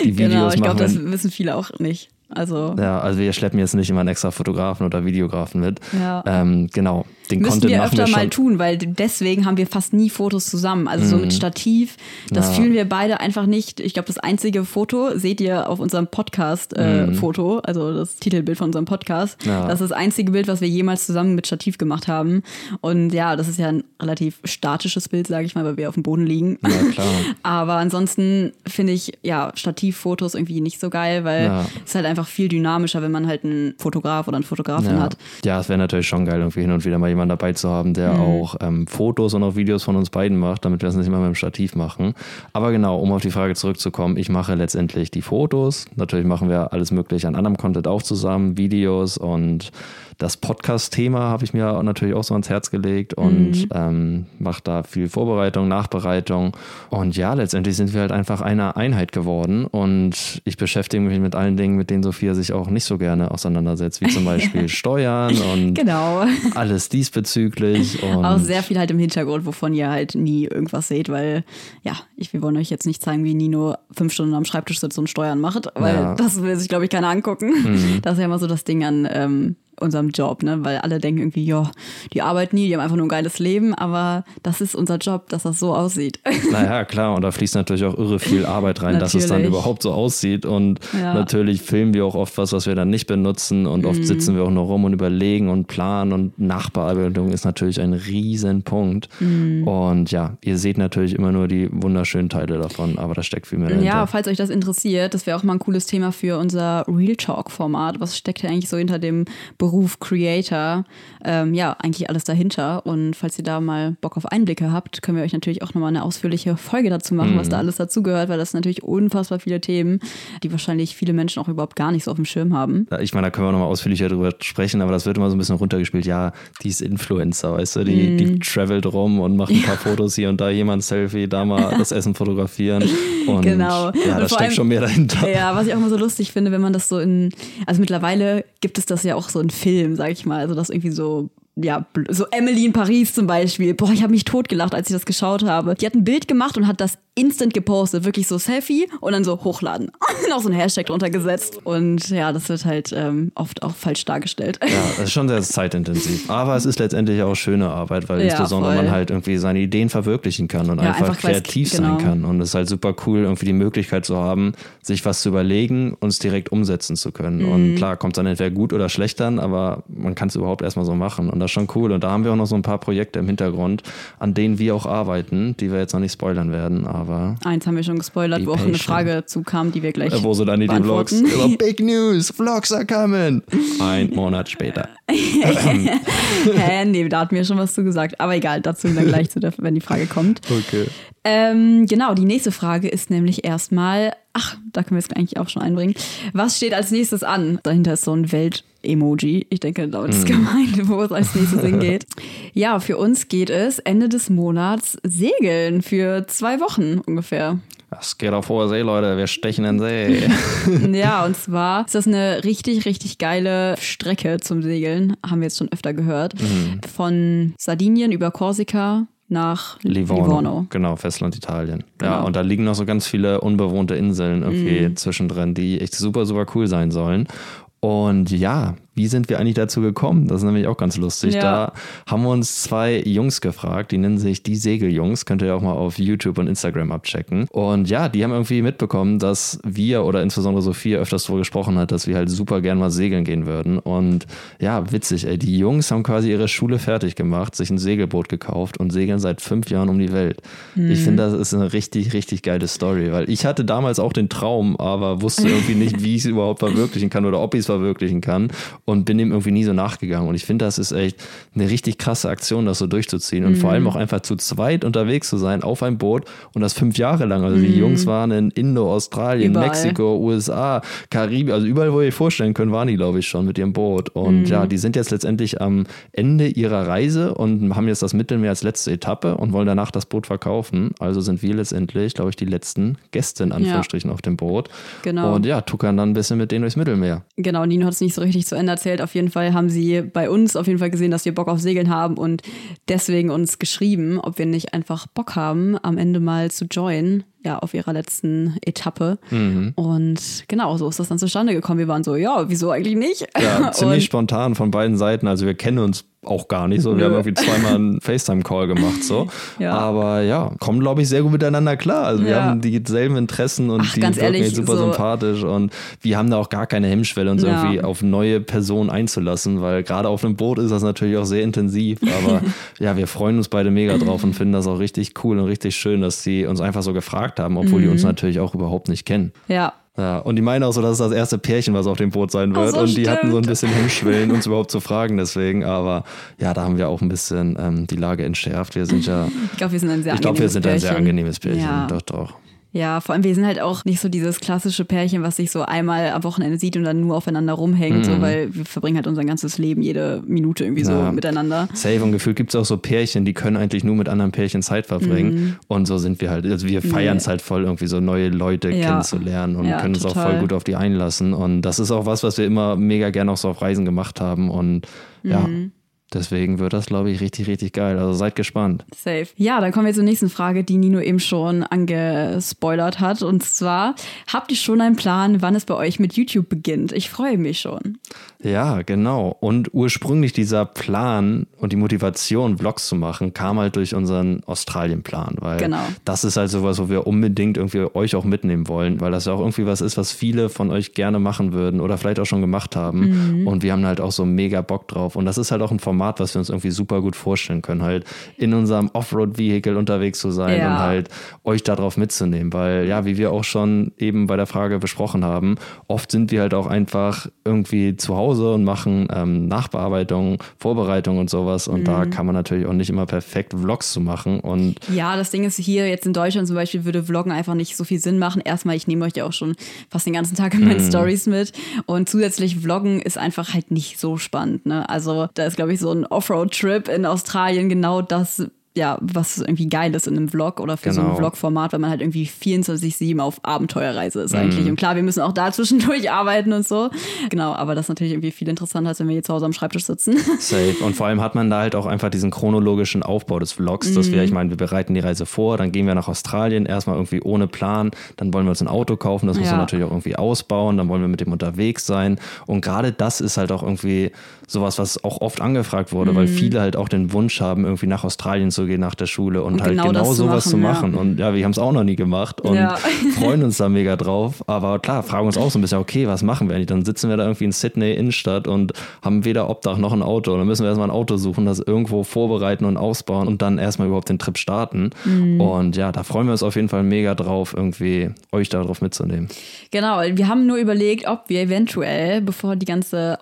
die Videos genau, ich glaube, das wissen viele auch nicht. Also ja, also wir schleppen jetzt nicht immer einen extra Fotografen oder Videografen mit. Ja. Ähm, genau, den Müssten Content wir öfter wir mal tun, weil deswegen haben wir fast nie Fotos zusammen. Also so mit Stativ, das Ja. fühlen wir beide einfach nicht. Ich glaube, das einzige Foto seht ihr auf unserem Podcast-Foto, also das Titelbild von unserem Podcast. Ja. Das ist das einzige Bild, was wir jemals zusammen mit Stativ gemacht haben. Und ja, das ist ja ein relativ statisches Bild, sage ich mal, weil wir auf dem Boden liegen. Ja, klar. Aber ansonsten finde ich ja Stativfotos irgendwie nicht so geil, weil Ja. es halt einfach viel dynamischer, wenn man halt einen Fotograf oder eine Fotografin hat. ja es wäre natürlich schon geil, irgendwie hin und wieder mal jemanden dabei zu haben, der auch ähm, Fotos und auch Videos von uns beiden macht, damit wir das nicht immer mit dem Stativ machen. Aber genau, um auf die Frage zurückzukommen, ich mache letztendlich die Fotos. Natürlich machen wir alles Mögliche an anderem Content auch zusammen, Videos und das Podcast-Thema habe ich mir natürlich auch so ans Herz gelegt und ähm, mache da viel Vorbereitung, Nachbereitung. Und ja, letztendlich sind wir halt einfach eine Einheit geworden und ich beschäftige mich mit allen Dingen, mit denen Sophia sich auch nicht so gerne auseinandersetzt, wie zum Beispiel Steuern und Genau. alles diesbezüglich. Und Auch sehr viel halt im Hintergrund, wovon ihr halt nie irgendwas seht, weil, ja, ich, wir wollen euch jetzt nicht zeigen, wie Nino fünf Stunden am Schreibtisch sitzt und Steuern macht, weil Ja. das will sich, glaube ich, keiner angucken. Das ist ja immer so das Ding an ähm, unserem Job, ne? Weil alle denken irgendwie, ja, die arbeiten nie, die haben einfach nur ein geiles Leben, aber das ist unser Job, dass das so aussieht. Naja, klar, und da fließt natürlich auch irre viel Arbeit rein, dass es dann überhaupt so aussieht. Und Ja. natürlich filmen wir auch oft was, was wir dann nicht benutzen. Und Mhm. oft sitzen wir auch noch rum und überlegen und planen. Und Nachbearbeitung ist natürlich ein Riesenpunkt. Mhm. Und ja, ihr seht natürlich immer nur die wunderschönen Teile davon, aber da steckt viel mehr dahinter. Ja, falls euch das interessiert, das wäre auch mal ein cooles Thema für unser Real Talk-Format. Was steckt denn eigentlich so hinter dem Beruf Creator? Ähm, ja, eigentlich alles dahinter. Und falls ihr da mal Bock auf Einblicke habt, können wir euch natürlich auch nochmal eine ausführliche Folge dazu machen, was da alles dazugehört, weil das sind natürlich unfassbar viele Themen, die wahrscheinlich viele Menschen auch überhaupt gar nicht so auf dem Schirm haben. Ich meine, da können wir nochmal ausführlicher drüber sprechen, aber das wird immer so ein bisschen runtergespielt. Ja, die ist Influencer, weißt du, die, die travelt rum und macht ein paar Fotos hier und da, jemand Selfie, da mal das Essen fotografieren. Und Genau. Ja, Und da steckt allem- schon mehr dahinter. Ja, was ich auch immer so lustig finde, wenn man das so in, also mittlerweile gibt es das ja auch so in Film, sag ich mal, also das irgendwie so ja, so Emily in Paris zum Beispiel. Boah, ich habe mich totgelacht, als ich das geschaut habe. Die hat ein Bild gemacht und hat das instant gepostet. Wirklich so Selfie und dann so hochladen. Noch so ein Hashtag drunter gesetzt. Und ja, das wird halt ähm, oft auch falsch dargestellt. Ja, das ist schon sehr zeitintensiv. Aber es ist letztendlich auch schöne Arbeit, weil Ja, insbesondere voll. man halt irgendwie seine Ideen verwirklichen kann und Ja, einfach, einfach kreativ genau. sein kann. Und es ist halt super cool, irgendwie die Möglichkeit zu haben, sich was zu überlegen und es direkt umsetzen zu können. Mhm. Und klar, kommt es dann entweder gut oder schlecht dann, aber man kann es überhaupt erstmal so machen. Und das ist schon cool. Und da haben wir auch noch so ein paar Projekte im Hintergrund, an denen wir auch arbeiten, die wir jetzt noch nicht spoilern werden, aber Eins haben wir schon gespoilert, wo auch eine. Frage zu kam, die wir gleich äh, wo sie dann den Vlogs Big News, Vlogs are coming. Ein Monat später. Hä, nee, da hatten wir schon was zu gesagt. Aber egal, dazu dann gleich, zu der, wenn die Frage kommt. Okay. Ähm, genau, die nächste Frage ist nämlich erstmal, ach, da können wir es eigentlich auch schon einbringen. Was steht als nächstes an? Dahinter ist so ein Emoji. Ich denke, damit ist gemeint, wo es als nächstes hingeht. Ja, für uns geht es Ende des Monats segeln für zwei Wochen ungefähr. Das geht auf hohe See, Leute. Wir stechen in See. Ja, und zwar ist das eine richtig, richtig geile Strecke zum Segeln. Haben wir jetzt schon öfter gehört. Von Sardinien über Korsika nach Livorno. Livorno. Genau, Festland Italien. Ja, Genau. und da liegen noch so ganz viele unbewohnte Inseln irgendwie Mhm. zwischendrin, die echt super, super cool sein sollen. Und ja, wie sind wir eigentlich dazu gekommen? Das ist nämlich auch ganz lustig. Ja. Da haben wir uns zwei Jungs gefragt, die nennen sich die Segeljungs. Könnt ihr auch mal auf YouTube und Instagram abchecken. Und ja, die haben irgendwie mitbekommen, dass wir oder insbesondere Sophia öfters darüber gesprochen hat, dass wir halt super gern mal segeln gehen würden. Und ja, witzig, ey. Die Jungs haben quasi ihre Schule fertig gemacht, sich ein Segelboot gekauft und segeln seit fünf Jahren um die Welt. Ich finde, das ist eine richtig, richtig geile Story, weil ich hatte damals auch den Traum, aber wusste irgendwie nicht, wie ich es überhaupt verwirklichen kann oder ob ich es verwirklichen kann und bin dem irgendwie nie so nachgegangen. Und ich finde, das ist echt eine richtig krasse Aktion, das so durchzuziehen und vor allem auch einfach zu zweit unterwegs zu sein auf einem Boot und das fünf Jahre lang. Also die Jungs waren in Indo, Australien, Überall. Mexiko, USA, Karibik, also überall, wo ihr euch vorstellen könnt, waren die, glaube ich, schon mit ihrem Boot. Und ja, die sind jetzt letztendlich am Ende ihrer Reise und haben jetzt das Mittelmeer als letzte Etappe und wollen danach das Boot verkaufen. Also sind wir letztendlich, glaube ich, die letzten Gäste in Anführungsstrichen auf dem Boot. Genau. Und ja, tuckern dann ein bisschen mit denen durchs Mittelmeer. Genau, Nino hat es nicht so richtig zu Ende erzählt. Auf jeden Fall haben sie bei uns auf jeden Fall gesehen, dass wir Bock auf Segeln haben und deswegen uns geschrieben, ob wir nicht einfach Bock haben, am Ende mal zu joinen, ja, auf ihrer letzten Etappe. Mhm. Und genau, so ist das dann zustande gekommen. Wir waren so, ja, wieso eigentlich nicht? Ja, ziemlich spontan von beiden Seiten. Also wir kennen uns auch gar nicht so. Wir haben irgendwie zweimal einen FaceTime-Call gemacht so. Ja. Aber ja, kommen, glaube ich, sehr gut miteinander klar. Also wir Ja. haben dieselben Interessen und Ach, die wirken ehrlich, super so- sympathisch und wir haben da auch gar keine Hemmschwelle, uns Ja. irgendwie auf neue Personen einzulassen, weil gerade auf einem Boot ist das natürlich auch sehr intensiv. Aber ja, wir freuen uns beide mega drauf und finden das auch richtig cool und richtig schön, dass sie uns einfach so gefragt haben, obwohl die Mhm. uns natürlich auch überhaupt nicht kennen. ja, Ja, und die meinen auch so, dass es das erste Pärchen, was auf dem Boot sein wird. so, und die hatten so ein bisschen Hemmschwellen, uns überhaupt zu fragen deswegen. Aber ja, da haben wir auch ein bisschen ähm, die Lage entschärft. Wir sind ja, ich glaube, wir sind ein sehr ich glaube, wir angenehmes sind ein sehr Pärchen. angenehmes Pärchen. Ja. Doch, doch. Ja, vor allem wir sind halt auch nicht so dieses klassische Pärchen, was sich so einmal am Wochenende sieht und dann nur aufeinander rumhängt, so, weil wir verbringen halt unser ganzes Leben jede Minute irgendwie so Mhm. Ja. miteinander. Safe und gefühlt gibt es auch so Pärchen, die können eigentlich nur mit anderen Pärchen Zeit verbringen. Mhm. Und so sind wir halt. Also wir feiern es halt voll, irgendwie so neue Leute Ja. kennenzulernen und Ja, können uns auch voll gut auf die einlassen. Und das ist auch was, was wir immer mega gerne auch so auf Reisen gemacht haben. Und ja, Mhm. Deswegen wird das, glaube ich, richtig, richtig geil. Also seid gespannt. Safe. Ja, dann kommen wir zur nächsten Frage, die Nino eben schon angespoilert hat. Und zwar, habt ihr schon einen Plan, wann es bei euch mit YouTube beginnt? Ich freue mich schon. Ja, genau. Und ursprünglich dieser Plan und die Motivation, Vlogs zu machen, kam halt durch unseren Australien-Plan, weil Genau. das ist halt sowas, wo wir unbedingt irgendwie euch auch mitnehmen wollen, weil das ja auch irgendwie was ist, was viele von euch gerne machen würden oder vielleicht auch schon gemacht haben. Mhm. Und wir haben halt auch so mega Bock drauf. Und das ist halt auch ein Format, was wir uns irgendwie super gut vorstellen können, halt in unserem Offroad-Vehicle unterwegs zu sein Ja. und halt euch darauf mitzunehmen, weil ja, wie wir auch schon eben bei der Frage besprochen haben, oft sind wir halt auch einfach irgendwie zu Hause und machen ähm, Nachbearbeitung, Vorbereitung und sowas und Mhm. da kann man natürlich auch nicht immer perfekt Vlogs zu machen und Ja, das Ding ist hier jetzt in Deutschland zum Beispiel würde Vloggen einfach nicht so viel Sinn machen. Erstmal, ich nehme euch ja auch schon fast den ganzen Tag in meinen Stories mit. Und zusätzlich Vloggen ist einfach halt nicht so spannend. Ne? Also da ist, glaube ich, so ein Offroad-Trip in Australien genau das, ja, was irgendwie geil ist in einem Vlog oder für so ein Genau. Vlog-Format, weil man halt irgendwie 24-7 auf Abenteuerreise Mhm. ist eigentlich. Und klar, wir müssen auch da zwischendurch arbeiten und so. Genau, aber das ist natürlich irgendwie viel interessanter, als wenn wir hier zu Hause am Schreibtisch sitzen. Safe. Und vor allem hat man da halt auch einfach diesen chronologischen Aufbau des Vlogs, dass Mhm. wir, ich meine, wir bereiten die Reise vor, dann gehen wir nach Australien, erstmal irgendwie ohne Plan, dann wollen wir uns ein Auto kaufen, das muss Ja. man natürlich auch irgendwie ausbauen, dann wollen wir mit dem unterwegs sein. Und gerade das ist halt auch irgendwie sowas, was auch oft angefragt wurde, weil viele halt auch den Wunsch haben, irgendwie nach Australien zu gehen nach der Schule und, Und halt genau genau, das zu sowas zu machen, machen. ja. Und ja, wir haben es auch noch nie gemacht und Ja. freuen uns da mega drauf. Aber klar, fragen uns auch so ein bisschen, okay, was machen wir eigentlich? Dann sitzen wir da irgendwie in Sydney Innenstadt und haben weder Obdach noch ein Auto. Und dann müssen wir erstmal ein Auto suchen, das irgendwo vorbereiten und ausbauen und dann erstmal überhaupt den Trip starten. Mhm. Und ja, da freuen wir uns auf jeden Fall mega drauf, irgendwie euch darauf mitzunehmen. Genau, wir haben nur überlegt, ob wir eventuell, bevor die ganze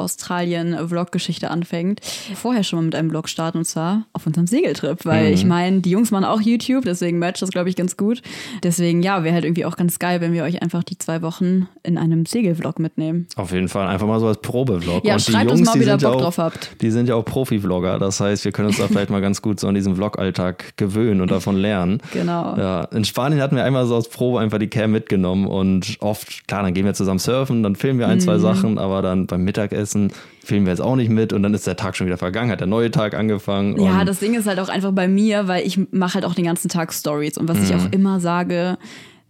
Australien-Vlog-Geschichte anfängt, vorher schon mal mit einem Vlog starten und zwar auf unserem Segeltrip, weil ich meine, die Jungs machen auch YouTube, deswegen matcht das, glaube ich, ganz gut. Deswegen, ja, wäre halt irgendwie auch ganz geil, wenn wir euch einfach die zwei Wochen in einem Segelvlog mitnehmen. Auf jeden Fall, einfach mal so als Probevlog. Ja, und schreibt Jungs, uns mal, wie ihr ja Bock auch, drauf habt. Die sind ja auch Profi-Vlogger, das heißt, wir können uns da vielleicht mal ganz gut so an diesen Vlog-Alltag gewöhnen und davon lernen. Genau. Ja, in Spanien hatten wir einmal so als Probe einfach die Cam mitgenommen und oft, klar, dann gehen wir zusammen surfen, dann filmen wir ein, Mhm. zwei Sachen, aber dann beim Mittagessen filmen wir jetzt auch nicht mit und dann ist der Tag schon wieder vergangen, hat der neue Tag angefangen. Ja, das Ding ist halt auch einfach bei mir, weil ich mache halt auch den ganzen Tag Stories und was ich Mhm. auch immer sage,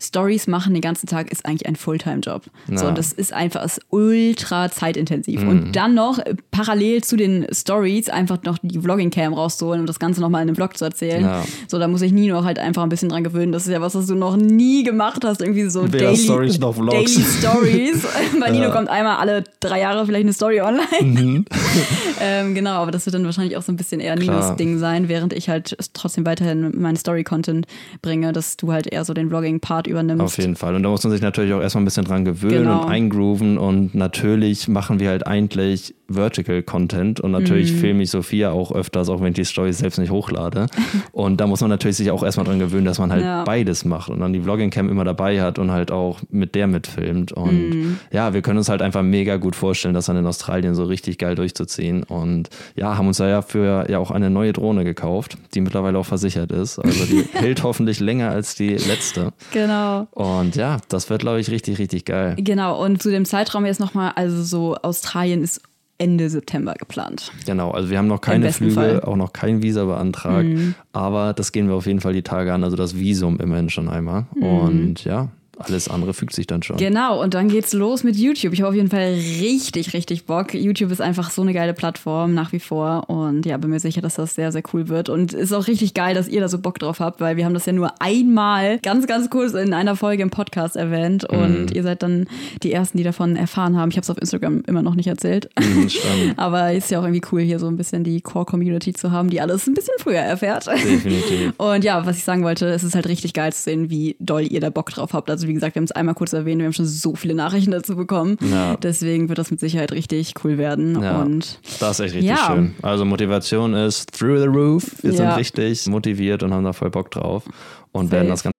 Stories machen den ganzen Tag ist eigentlich ein Fulltime-Job. So, Ja. und das ist einfach ist ultra zeitintensiv. Mhm. Und dann noch äh, parallel zu den Stories einfach noch die Vlogging-Cam rauszuholen und das Ganze nochmal in einem Vlog zu erzählen. Ja. So, da muss ich Nino halt einfach ein bisschen dran gewöhnen. Das ist ja was, was du noch nie gemacht hast. Irgendwie so Weder Daily Stories noch Vlogs. Daily Stories. Bei Nino kommt einmal alle drei Jahre vielleicht eine Story online. ähm, genau, aber das wird dann wahrscheinlich auch so ein bisschen eher Ninos. Ding sein, während ich halt trotzdem weiterhin meinen Story-Content bringe, dass du halt eher so den Vlogging-Part übernimmst. Auf jeden Fall. Und da muss man sich natürlich auch erstmal ein bisschen dran gewöhnen Genau. und eingrooven. Und natürlich machen wir halt eigentlich Vertical Content. Und natürlich Mhm. filme ich Sophia auch öfters, auch wenn ich die Stories selbst nicht hochlade. und da muss man natürlich sich auch erstmal dran gewöhnen, dass man halt Ja. beides macht und dann die Vlogging-Cam immer dabei hat und halt auch mit der mitfilmt. Und Mhm. ja, wir können uns halt einfach mega gut vorstellen, das dann in Australien so richtig geil durchzuziehen. Und ja, haben uns da ja für ja auch eine neue Drohne gekauft, die mittlerweile auch versichert ist. Also die hält hoffentlich länger als die letzte. Genau. Und ja, das wird, glaube ich, richtig, richtig geil. Genau, und zu dem Zeitraum jetzt nochmal, also so Australien ist Ende September geplant. Genau, also wir haben noch keine Flüge, Fall. Mhm. auch noch kein Visa beantragt, aber das gehen wir auf jeden Fall die Tage an, also das Visum immerhin schon einmal. Mhm. Und ja, alles andere fügt sich dann schon. Genau, und dann geht's los mit YouTube. Ich habe auf jeden Fall richtig, richtig Bock. YouTube ist einfach so eine geile Plattform nach wie vor. Und ja, bin mir sicher, dass das sehr, sehr cool wird. Und ist auch richtig geil, dass ihr da so Bock drauf habt, weil wir haben das ja nur einmal ganz, ganz kurz in einer Folge im Podcast erwähnt. Und ihr seid dann die Ersten, die davon erfahren haben. Ich habe es auf Instagram immer noch nicht erzählt. Mhm. Aber ist ja auch irgendwie cool, hier so ein bisschen die Core-Community zu haben, die alles ein bisschen früher erfährt. Definitiv. Und ja, was ich sagen wollte, es ist halt richtig geil zu sehen, wie doll ihr da Bock drauf habt. Also wie gesagt, wir haben es einmal kurz erwähnt, wir haben schon so viele Nachrichten dazu bekommen. Ja. Deswegen wird das mit Sicherheit richtig cool werden. Ja, Und das ist echt richtig Ja. schön. Also Motivation ist through the roof. Wir Ja. sind richtig motiviert und haben da voll Bock drauf und Safe. werden das Ganze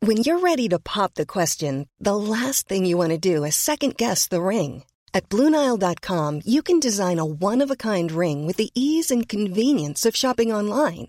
When you're ready to pop the question, the last thing you want to do is second guess the ring. At Bluenile.com, you can design a one of a kind ring with the ease and convenience of shopping online.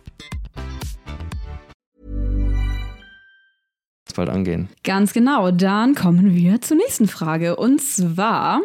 bald angehen. ganz genau, dann kommen wir zur nächsten Frage. Und zwar,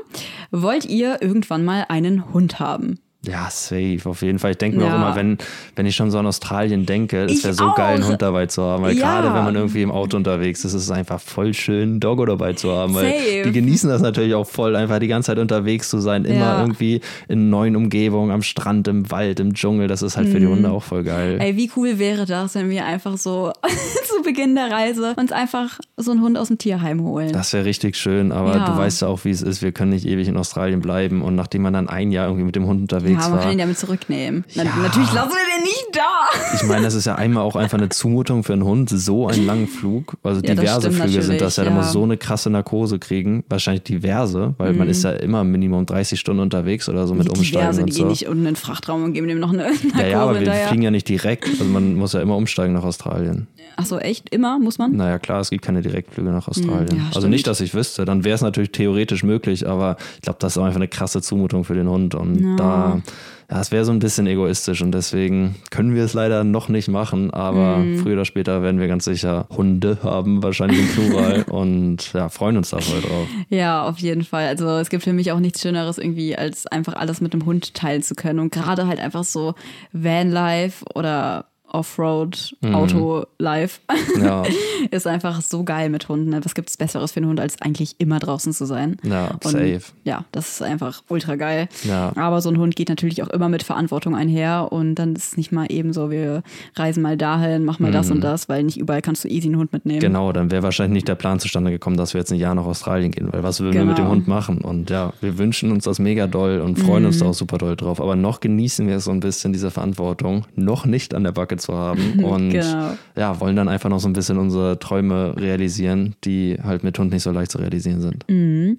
wollt ihr irgendwann mal einen Hund haben? Ja, safe, auf jeden Fall. Ich denke mir Ja. auch immer, wenn, wenn ich schon so an Australien denke, es wäre so auch. geil, einen Hund dabei zu haben. Weil Ja. gerade wenn man irgendwie im Auto unterwegs ist, ist es einfach voll schön, einen Doggo dabei zu haben. Weil Safe. die genießen das natürlich auch voll, einfach die ganze Zeit unterwegs zu sein, immer Ja. irgendwie in neuen Umgebungen, am Strand, im Wald, im Dschungel. Das ist halt für die Hunde auch voll geil. Mhm. Ey, wie cool wäre das, wenn wir einfach so zu Beginn der Reise uns einfach so einen Hund aus dem Tierheim holen? Das wäre richtig schön, aber du weißt ja auch, wie es ist. Wir können nicht ewig in Australien bleiben und nachdem man dann ein Jahr irgendwie mit dem Hund unterwegs ja, man war. kann ihn ja mit zurücknehmen. Na, Ja. Natürlich lassen wir den nicht da. Ich meine, das ist ja einmal auch einfach eine Zumutung für einen Hund, so einen langen Flug. Also Ja, diverse Flüge sind das ja, natürlich, muss ja. so eine krasse Narkose kriegen. Wahrscheinlich diverse, weil man ist ja immer Minimum 30 Stunden unterwegs oder so mit Die Umsteigen Diverse, und die so. gehen nicht unten in den Frachtraum und geben dem noch eine Narkose ja, ja, aber wir hinterher. fliegen ja nicht direkt. Also man muss ja immer umsteigen nach Australien. Ach so, echt? Immer muss man? Naja, klar, es gibt keine Direktflüge nach Australien. Hm, ja, also nicht, dass ich wüsste. Dann wäre es natürlich theoretisch möglich, aber ich glaube, das ist auch einfach eine krasse Zumutung für den Hund. Und da ja, es wäre so ein bisschen egoistisch und deswegen können wir es leider noch nicht machen, aber mhm. früher oder später werden wir ganz sicher Hunde haben, wahrscheinlich im Plural und ja, freuen uns da voll drauf. Ja, auf jeden Fall. Also es gibt für mich auch nichts Schöneres irgendwie, als einfach alles mit dem Hund teilen zu können und gerade halt einfach so Vanlife oder Offroad-Auto mhm. live. Ja. ist einfach so geil mit Hunden. Was gibt es Besseres für einen Hund, als eigentlich immer draußen zu sein? Ja, Und safe. Ja, das ist einfach ultra geil. Ja. Aber so ein Hund geht natürlich auch immer mit Verantwortung einher und dann ist es nicht mal eben so, wir reisen mal dahin, mach mal mhm. das und das, weil nicht überall kannst du easy einen Hund mitnehmen. Genau, dann wäre wahrscheinlich nicht der Plan zustande gekommen, dass wir jetzt ein Jahr nach Australien gehen, weil was würden genau. wir mit dem genau. Hund machen? Und ja, wir wünschen uns das mega doll und freuen mhm. uns da auch super doll drauf. Aber noch genießen wir so ein bisschen diese Verantwortung, noch nicht an der Backe zu haben. Und genau. ja, wollen dann einfach noch so ein bisschen unsere Träume realisieren, die halt mit Hund nicht so leicht zu realisieren sind. Mhm.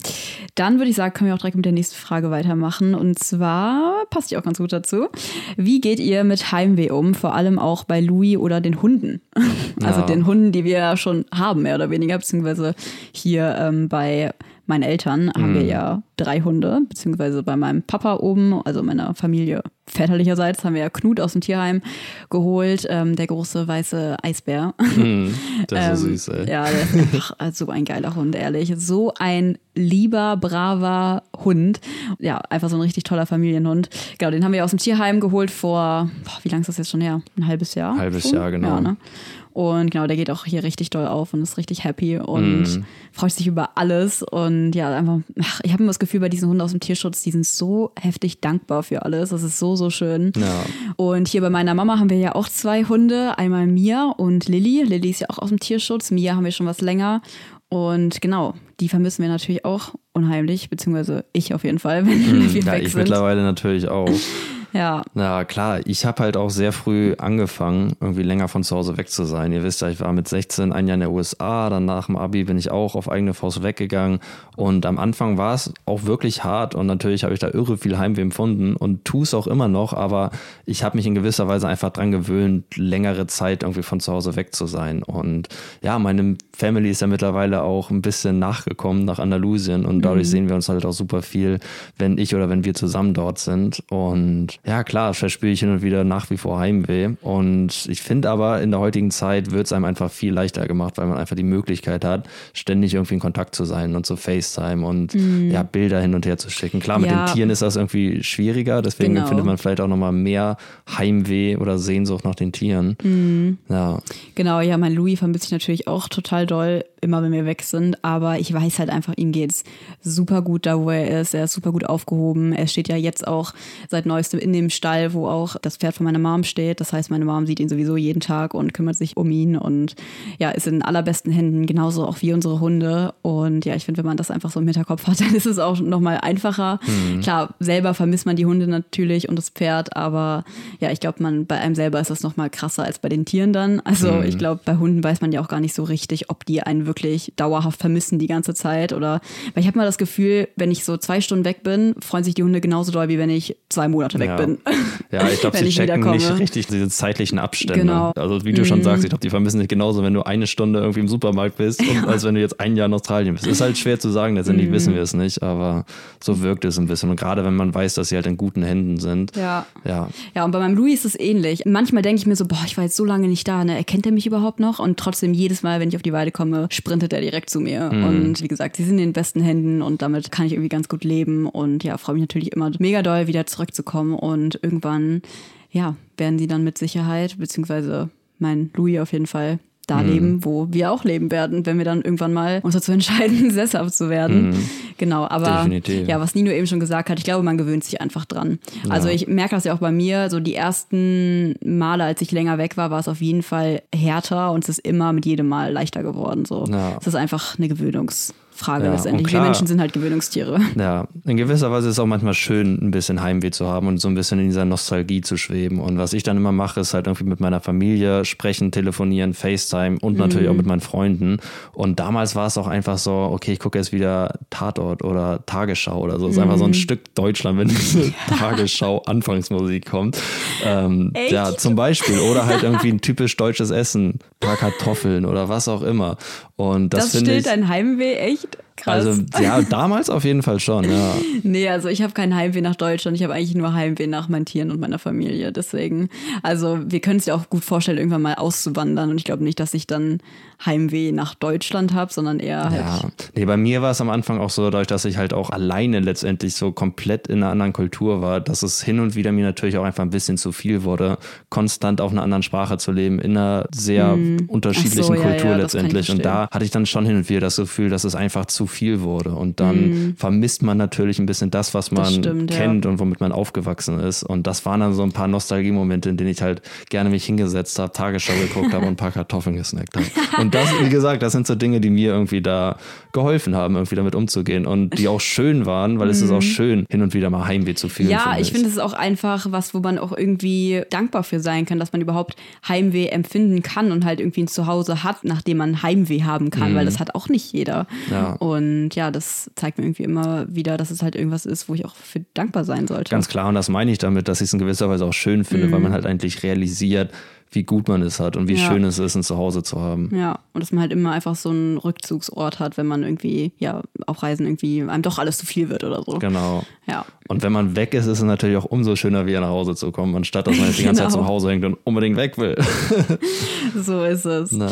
Dann würde ich sagen, können wir auch direkt mit der nächsten Frage weitermachen. Und zwar passt die auch ganz gut dazu. Wie geht ihr mit Heimweh um? Vor allem auch bei Louis oder den Hunden. Also ja. den Hunden, die wir ja schon haben, mehr oder weniger, beziehungsweise hier ähm, bei meinen Eltern haben wir mhm. ja drei Hunde, beziehungsweise bei meinem Papa oben, also meiner Familie väterlicherseits, haben wir ja Knut aus dem Tierheim geholt, ähm, der große weiße Eisbär. Mm, das ist ähm, süß, ey. Ja, der ist einfach so ein geiler Hund, ehrlich. So ein lieber, braver Hund. Ja, einfach so ein richtig toller Familienhund. Genau, den haben wir aus dem Tierheim geholt vor, boah, wie lange ist das jetzt schon her? Ein halbes Jahr? Halbes Jahr, genau. Ja, ne? Und genau, der geht auch hier richtig doll auf und ist richtig happy und mm. freut sich über alles. Und ja, einfach, ach, ich habe immer das Gefühl, bei diesen Hunden aus dem Tierschutz, die sind so heftig dankbar für alles. Das ist so, so schön. Ja. Und hier bei meiner Mama haben wir ja auch zwei Hunde. Einmal Mia und Lilly. Lilly ist ja auch aus dem Tierschutz. Mia haben wir schon was länger. Und genau, die vermissen wir natürlich auch unheimlich, beziehungsweise ich auf jeden Fall, wenn mm, wir ja, weg ich sind. mittlerweile natürlich auch. Ja. Ja, klar. Ich habe halt auch sehr früh angefangen, irgendwie länger von zu Hause weg zu sein. Ihr wisst ja, ich war mit 16 ein Jahr in der USA, dann nach dem Abi bin ich auch auf eigene Faust weggegangen. Und am Anfang war es auch wirklich hart und natürlich habe ich da irre viel Heimweh empfunden und tue es auch immer noch, aber ich habe mich in gewisser Weise einfach dran gewöhnt, längere Zeit irgendwie von zu Hause weg zu sein. Und ja, meine Family ist ja mittlerweile auch ein bisschen nachgekommen nach Andalusien und dadurch mhm. sehen wir uns halt auch super viel, wenn ich oder wenn wir zusammen dort sind. Und ja, klar, verspüre ich hin und wieder nach wie vor Heimweh. Und ich finde aber, in der heutigen Zeit wird es einem einfach viel leichter gemacht, weil man einfach die Möglichkeit hat, ständig irgendwie in Kontakt zu sein und zu FaceTime und mhm. ja, Bilder hin und her zu schicken. Klar, mit ja. den Tieren ist das irgendwie schwieriger, deswegen genau. findet man vielleicht auch nochmal mehr Heimweh oder Sehnsucht nach den Tieren. Mhm. Ja. Genau, ja, mein Louis vermisse ich natürlich auch total doll, immer wenn wir weg sind. Aber ich weiß halt einfach, ihm geht's super gut da, wo er ist. Er ist super gut aufgehoben. Er steht ja jetzt auch seit neuestem in dem Stall, wo auch das Pferd von meiner Mom steht. Das heißt, meine Mom sieht ihn sowieso jeden Tag und kümmert sich um ihn und ja, ist in allerbesten Händen, genauso auch wie unsere Hunde. Und ja, ich finde, wenn man das einfach so im Hinterkopf hat, dann ist es auch nochmal einfacher. Mhm. Klar, selber vermisst man die Hunde natürlich und das Pferd, aber ja, ich glaube, man bei einem selber ist das nochmal krasser als bei den Tieren dann. Also mhm. ich glaube, bei Hunden weiß man ja auch gar nicht so richtig, ob die einen wirklich dauerhaft vermissen die ganze Zeit oder weil ich habe mal das Gefühl, wenn ich so zwei Stunden weg bin, freuen sich die Hunde genauso doll, wie wenn ich zwei Monate weg ja bin. Ja, ich glaube, sie checken nicht richtig diese zeitlichen Abstände. Genau. Also wie du schon sagst, ich glaube, die vermissen dich genauso, wenn du eine Stunde irgendwie im Supermarkt bist, ja. als wenn du jetzt ein Jahr in Australien bist. Ist halt schwer zu sagen, letztendlich mhm. wissen wir es nicht, aber so wirkt es ein bisschen. Und gerade wenn man weiß, dass sie halt in guten Händen sind. Ja. Ja, ja und bei meinem Louis ist es ähnlich. Manchmal denke ich mir so, boah, ich war jetzt so lange nicht da, ne? erkennt er mich überhaupt noch? Und trotzdem jedes Mal, wenn ich auf die Weide komme, sprintet er direkt zu mir. Mhm. Und wie gesagt, sie sind in den besten Händen und damit kann ich irgendwie ganz gut leben und ja, freue mich natürlich immer mega doll, wieder zurückzukommen und irgendwann, ja, werden sie dann mit Sicherheit, beziehungsweise mein Louis auf jeden Fall da mhm. leben, wo wir auch leben werden, wenn wir dann irgendwann mal uns dazu entscheiden, sesshaft zu werden. Mhm. Genau, aber Definitiv. ja, was Nino eben schon gesagt hat, ich glaube, man gewöhnt sich einfach dran. Ja. Also ich merke das ja auch bei mir, so die ersten Male, als ich länger weg war, war es auf jeden Fall härter und es ist immer mit jedem Mal leichter geworden. So, ja. es ist einfach eine Gewöhnungs Frage ja, letztendlich. Klar, wir Menschen sind halt Gewöhnungstiere. Ja, in gewisser Weise ist es auch manchmal schön, ein bisschen Heimweh zu haben und so ein bisschen in dieser Nostalgie zu schweben. Und was ich dann immer mache, ist halt irgendwie mit meiner Familie sprechen, telefonieren, FaceTime und natürlich mhm. auch mit meinen Freunden. Und damals war es auch einfach so, okay, ich gucke jetzt wieder Tatort oder Tagesschau oder so. Es ist mhm. einfach so ein mhm. Stück Deutschland, wenn diese Tagesschau-Anfangsmusik kommt. Ähm, ja, zum Beispiel. Oder halt irgendwie ein typisch deutsches Essen, ein paar Kartoffeln oder was auch immer. Und das, das stillt dein Heimweh echt? interested. Krass. Also ja, damals auf jeden Fall schon, ja. Nee, also ich habe keinen Heimweh nach Deutschland. Ich habe eigentlich nur Heimweh nach meinen Tieren und meiner Familie. Deswegen, also wir können es ja auch gut vorstellen, irgendwann mal auszuwandern. Und ich glaube nicht, dass ich dann Heimweh nach Deutschland habe, sondern eher halt. Ja, nee, bei mir war es am Anfang auch so, dadurch, dass ich halt auch alleine letztendlich so komplett in einer anderen Kultur war, dass es hin und wieder mir natürlich auch einfach ein bisschen zu viel wurde, konstant auf einer anderen Sprache zu leben, in einer sehr Hm. unterschiedlichen so, ja, Kultur ja, ich letztendlich. Und da hatte ich dann schon hin und wieder das Gefühl, dass es einfach zu viel wurde. Und dann vermisst man natürlich ein bisschen das, was man. Das stimmt, ja. kennt und womit man aufgewachsen ist. Und das waren dann so ein paar Nostalgiemomente, in denen ich halt gerne mich hingesetzt habe, Tagesschau geguckt habe und ein paar Kartoffeln gesnackt habe. Und das, wie gesagt, das sind so Dinge, die mir irgendwie da geholfen haben, irgendwie damit umzugehen und die auch schön waren, weil es ist auch schön, hin und wieder mal Heimweh zu fühlen. Mhm. Ja, ich finde es ist auch einfach was, wo man auch irgendwie dankbar für sein kann, dass man überhaupt Heimweh empfinden kann und halt irgendwie ein Zuhause hat, nachdem man Heimweh haben kann, weil das hat auch nicht jeder. Mhm. Ja. Und ja, das zeigt mir irgendwie immer wieder, dass es halt irgendwas ist, wo ich auch für dankbar sein sollte. Ganz klar, und das meine ich damit, dass ich es in gewisser Weise auch schön finde, Mhm. weil man halt eigentlich realisiert, wie gut man es hat und wie Ja. schön es ist, ein Zuhause zu haben. Ja, und dass man halt immer einfach so einen Rückzugsort hat, wenn man irgendwie, ja, auf Reisen irgendwie einem doch alles zu viel wird oder so. Genau. Ja. Und wenn man weg ist, ist es natürlich auch umso schöner, wieder nach Hause zu kommen, anstatt dass man jetzt die ganze Zeit Genau. zu Hause hängt und unbedingt weg will. So ist es. Na.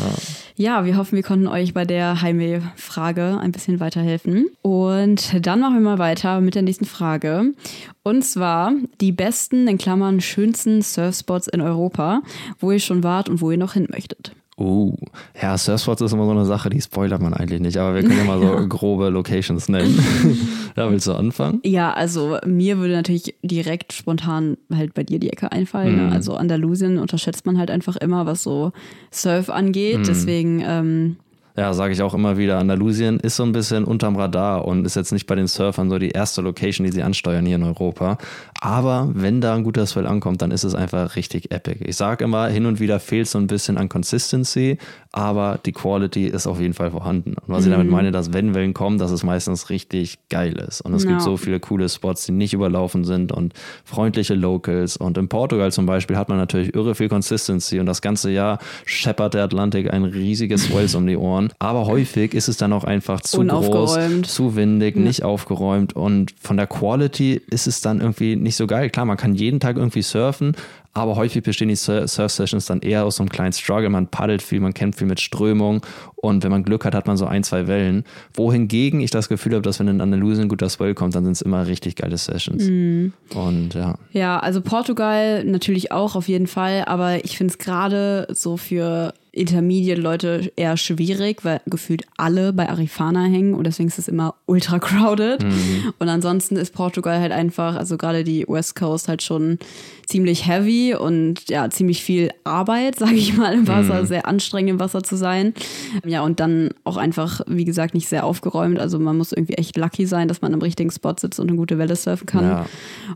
Ja, wir hoffen, wir konnten euch bei der Heimweh-Frage ein bisschen weiterhelfen. Und dann machen wir mal weiter mit der nächsten Frage. Und zwar die besten, in Klammern schönsten Surfspots in Europa, wo ihr schon wart und wo ihr noch hin möchtet. Uh, ja, Surfspots ist immer so eine Sache, die spoilert man eigentlich nicht, aber wir können ja mal so grobe Locations nennen. da willst du anfangen? Ja, also mir würde natürlich direkt spontan halt bei dir die Ecke einfallen. Ne? Also Andalusien unterschätzt man halt einfach immer, was so Surf angeht. Deswegen, ähm, Ja, sage ich auch immer wieder, Andalusien ist so ein bisschen unterm Radar und ist jetzt nicht bei den Surfern so die erste Location, die sie ansteuern hier in Europa. Aber wenn da ein guter Swell ankommt, dann ist es einfach richtig epic. Ich sage immer, hin und wieder fehlt so ein bisschen an Consistency, aber die Quality ist auf jeden Fall vorhanden. Und was ich damit meine, dass wenn Wellen kommen, dass es meistens richtig geil ist. Und es Ja. gibt so viele coole Spots, die nicht überlaufen sind und freundliche Locals. Und in Portugal zum Beispiel hat man natürlich irre viel Consistency und das ganze Jahr scheppert der Atlantik ein riesiges Swells um die Ohren. Aber häufig ist es dann auch einfach zu groß, zu windig, nicht aufgeräumt und von der Quality ist es dann irgendwie nicht so geil. Klar, man kann jeden Tag irgendwie surfen, aber häufig bestehen die Sur- Surf-Sessions dann eher aus so einem kleinen Struggle. Man paddelt viel, man kämpft viel mit Strömung und wenn man Glück hat, hat man so ein, zwei Wellen. Wohingegen ich das Gefühl habe, dass wenn in Andalusien ein guter Swell kommt, dann sind es immer richtig geile Sessions. Und ja. Ja, also Portugal natürlich auch auf jeden Fall, aber ich finde es gerade so für Intermediate-Leute eher schwierig, weil gefühlt alle bei Arifana hängen und deswegen ist es immer ultra crowded. Und ansonsten ist Portugal halt einfach, also gerade die West Coast halt schon ziemlich heavy und ja, ziemlich viel Arbeit, sage ich mal, im Wasser, sehr anstrengend im Wasser zu sein. Ja, und dann auch einfach, wie gesagt, nicht sehr aufgeräumt. Also man muss irgendwie echt lucky sein, dass man im richtigen Spot sitzt und eine gute Welle surfen kann. Ja.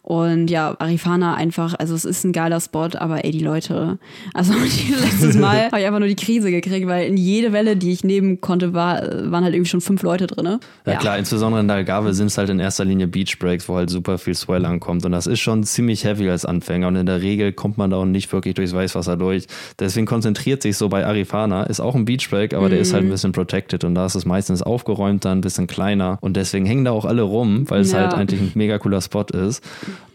Und ja, Arifana einfach, also es ist ein geiler Spot, aber ey, die Leute, also letztes Mal habe ich einfach nur die Krise gekriegt, weil in jede Welle, die ich nehmen konnte, war, waren halt irgendwie schon fünf Leute drin. Ja, klar, insbesondere in der Algarve sind es halt in erster Linie Beach Breaks, wo halt super viel Swell ankommt. Und das ist schon ziemlich heavy als Anfänger. Und in der Regel kommt man da auch nicht wirklich durchs Weißwasser durch. Deswegen konzentriert sich so bei Arifana, ist auch ein Beach Break, aber der ist halt ein bisschen protected. Und da ist es meistens aufgeräumter, ein bisschen kleiner. Und deswegen hängen da auch alle rum, weil es Ja. halt eigentlich ein mega cooler Spot ist.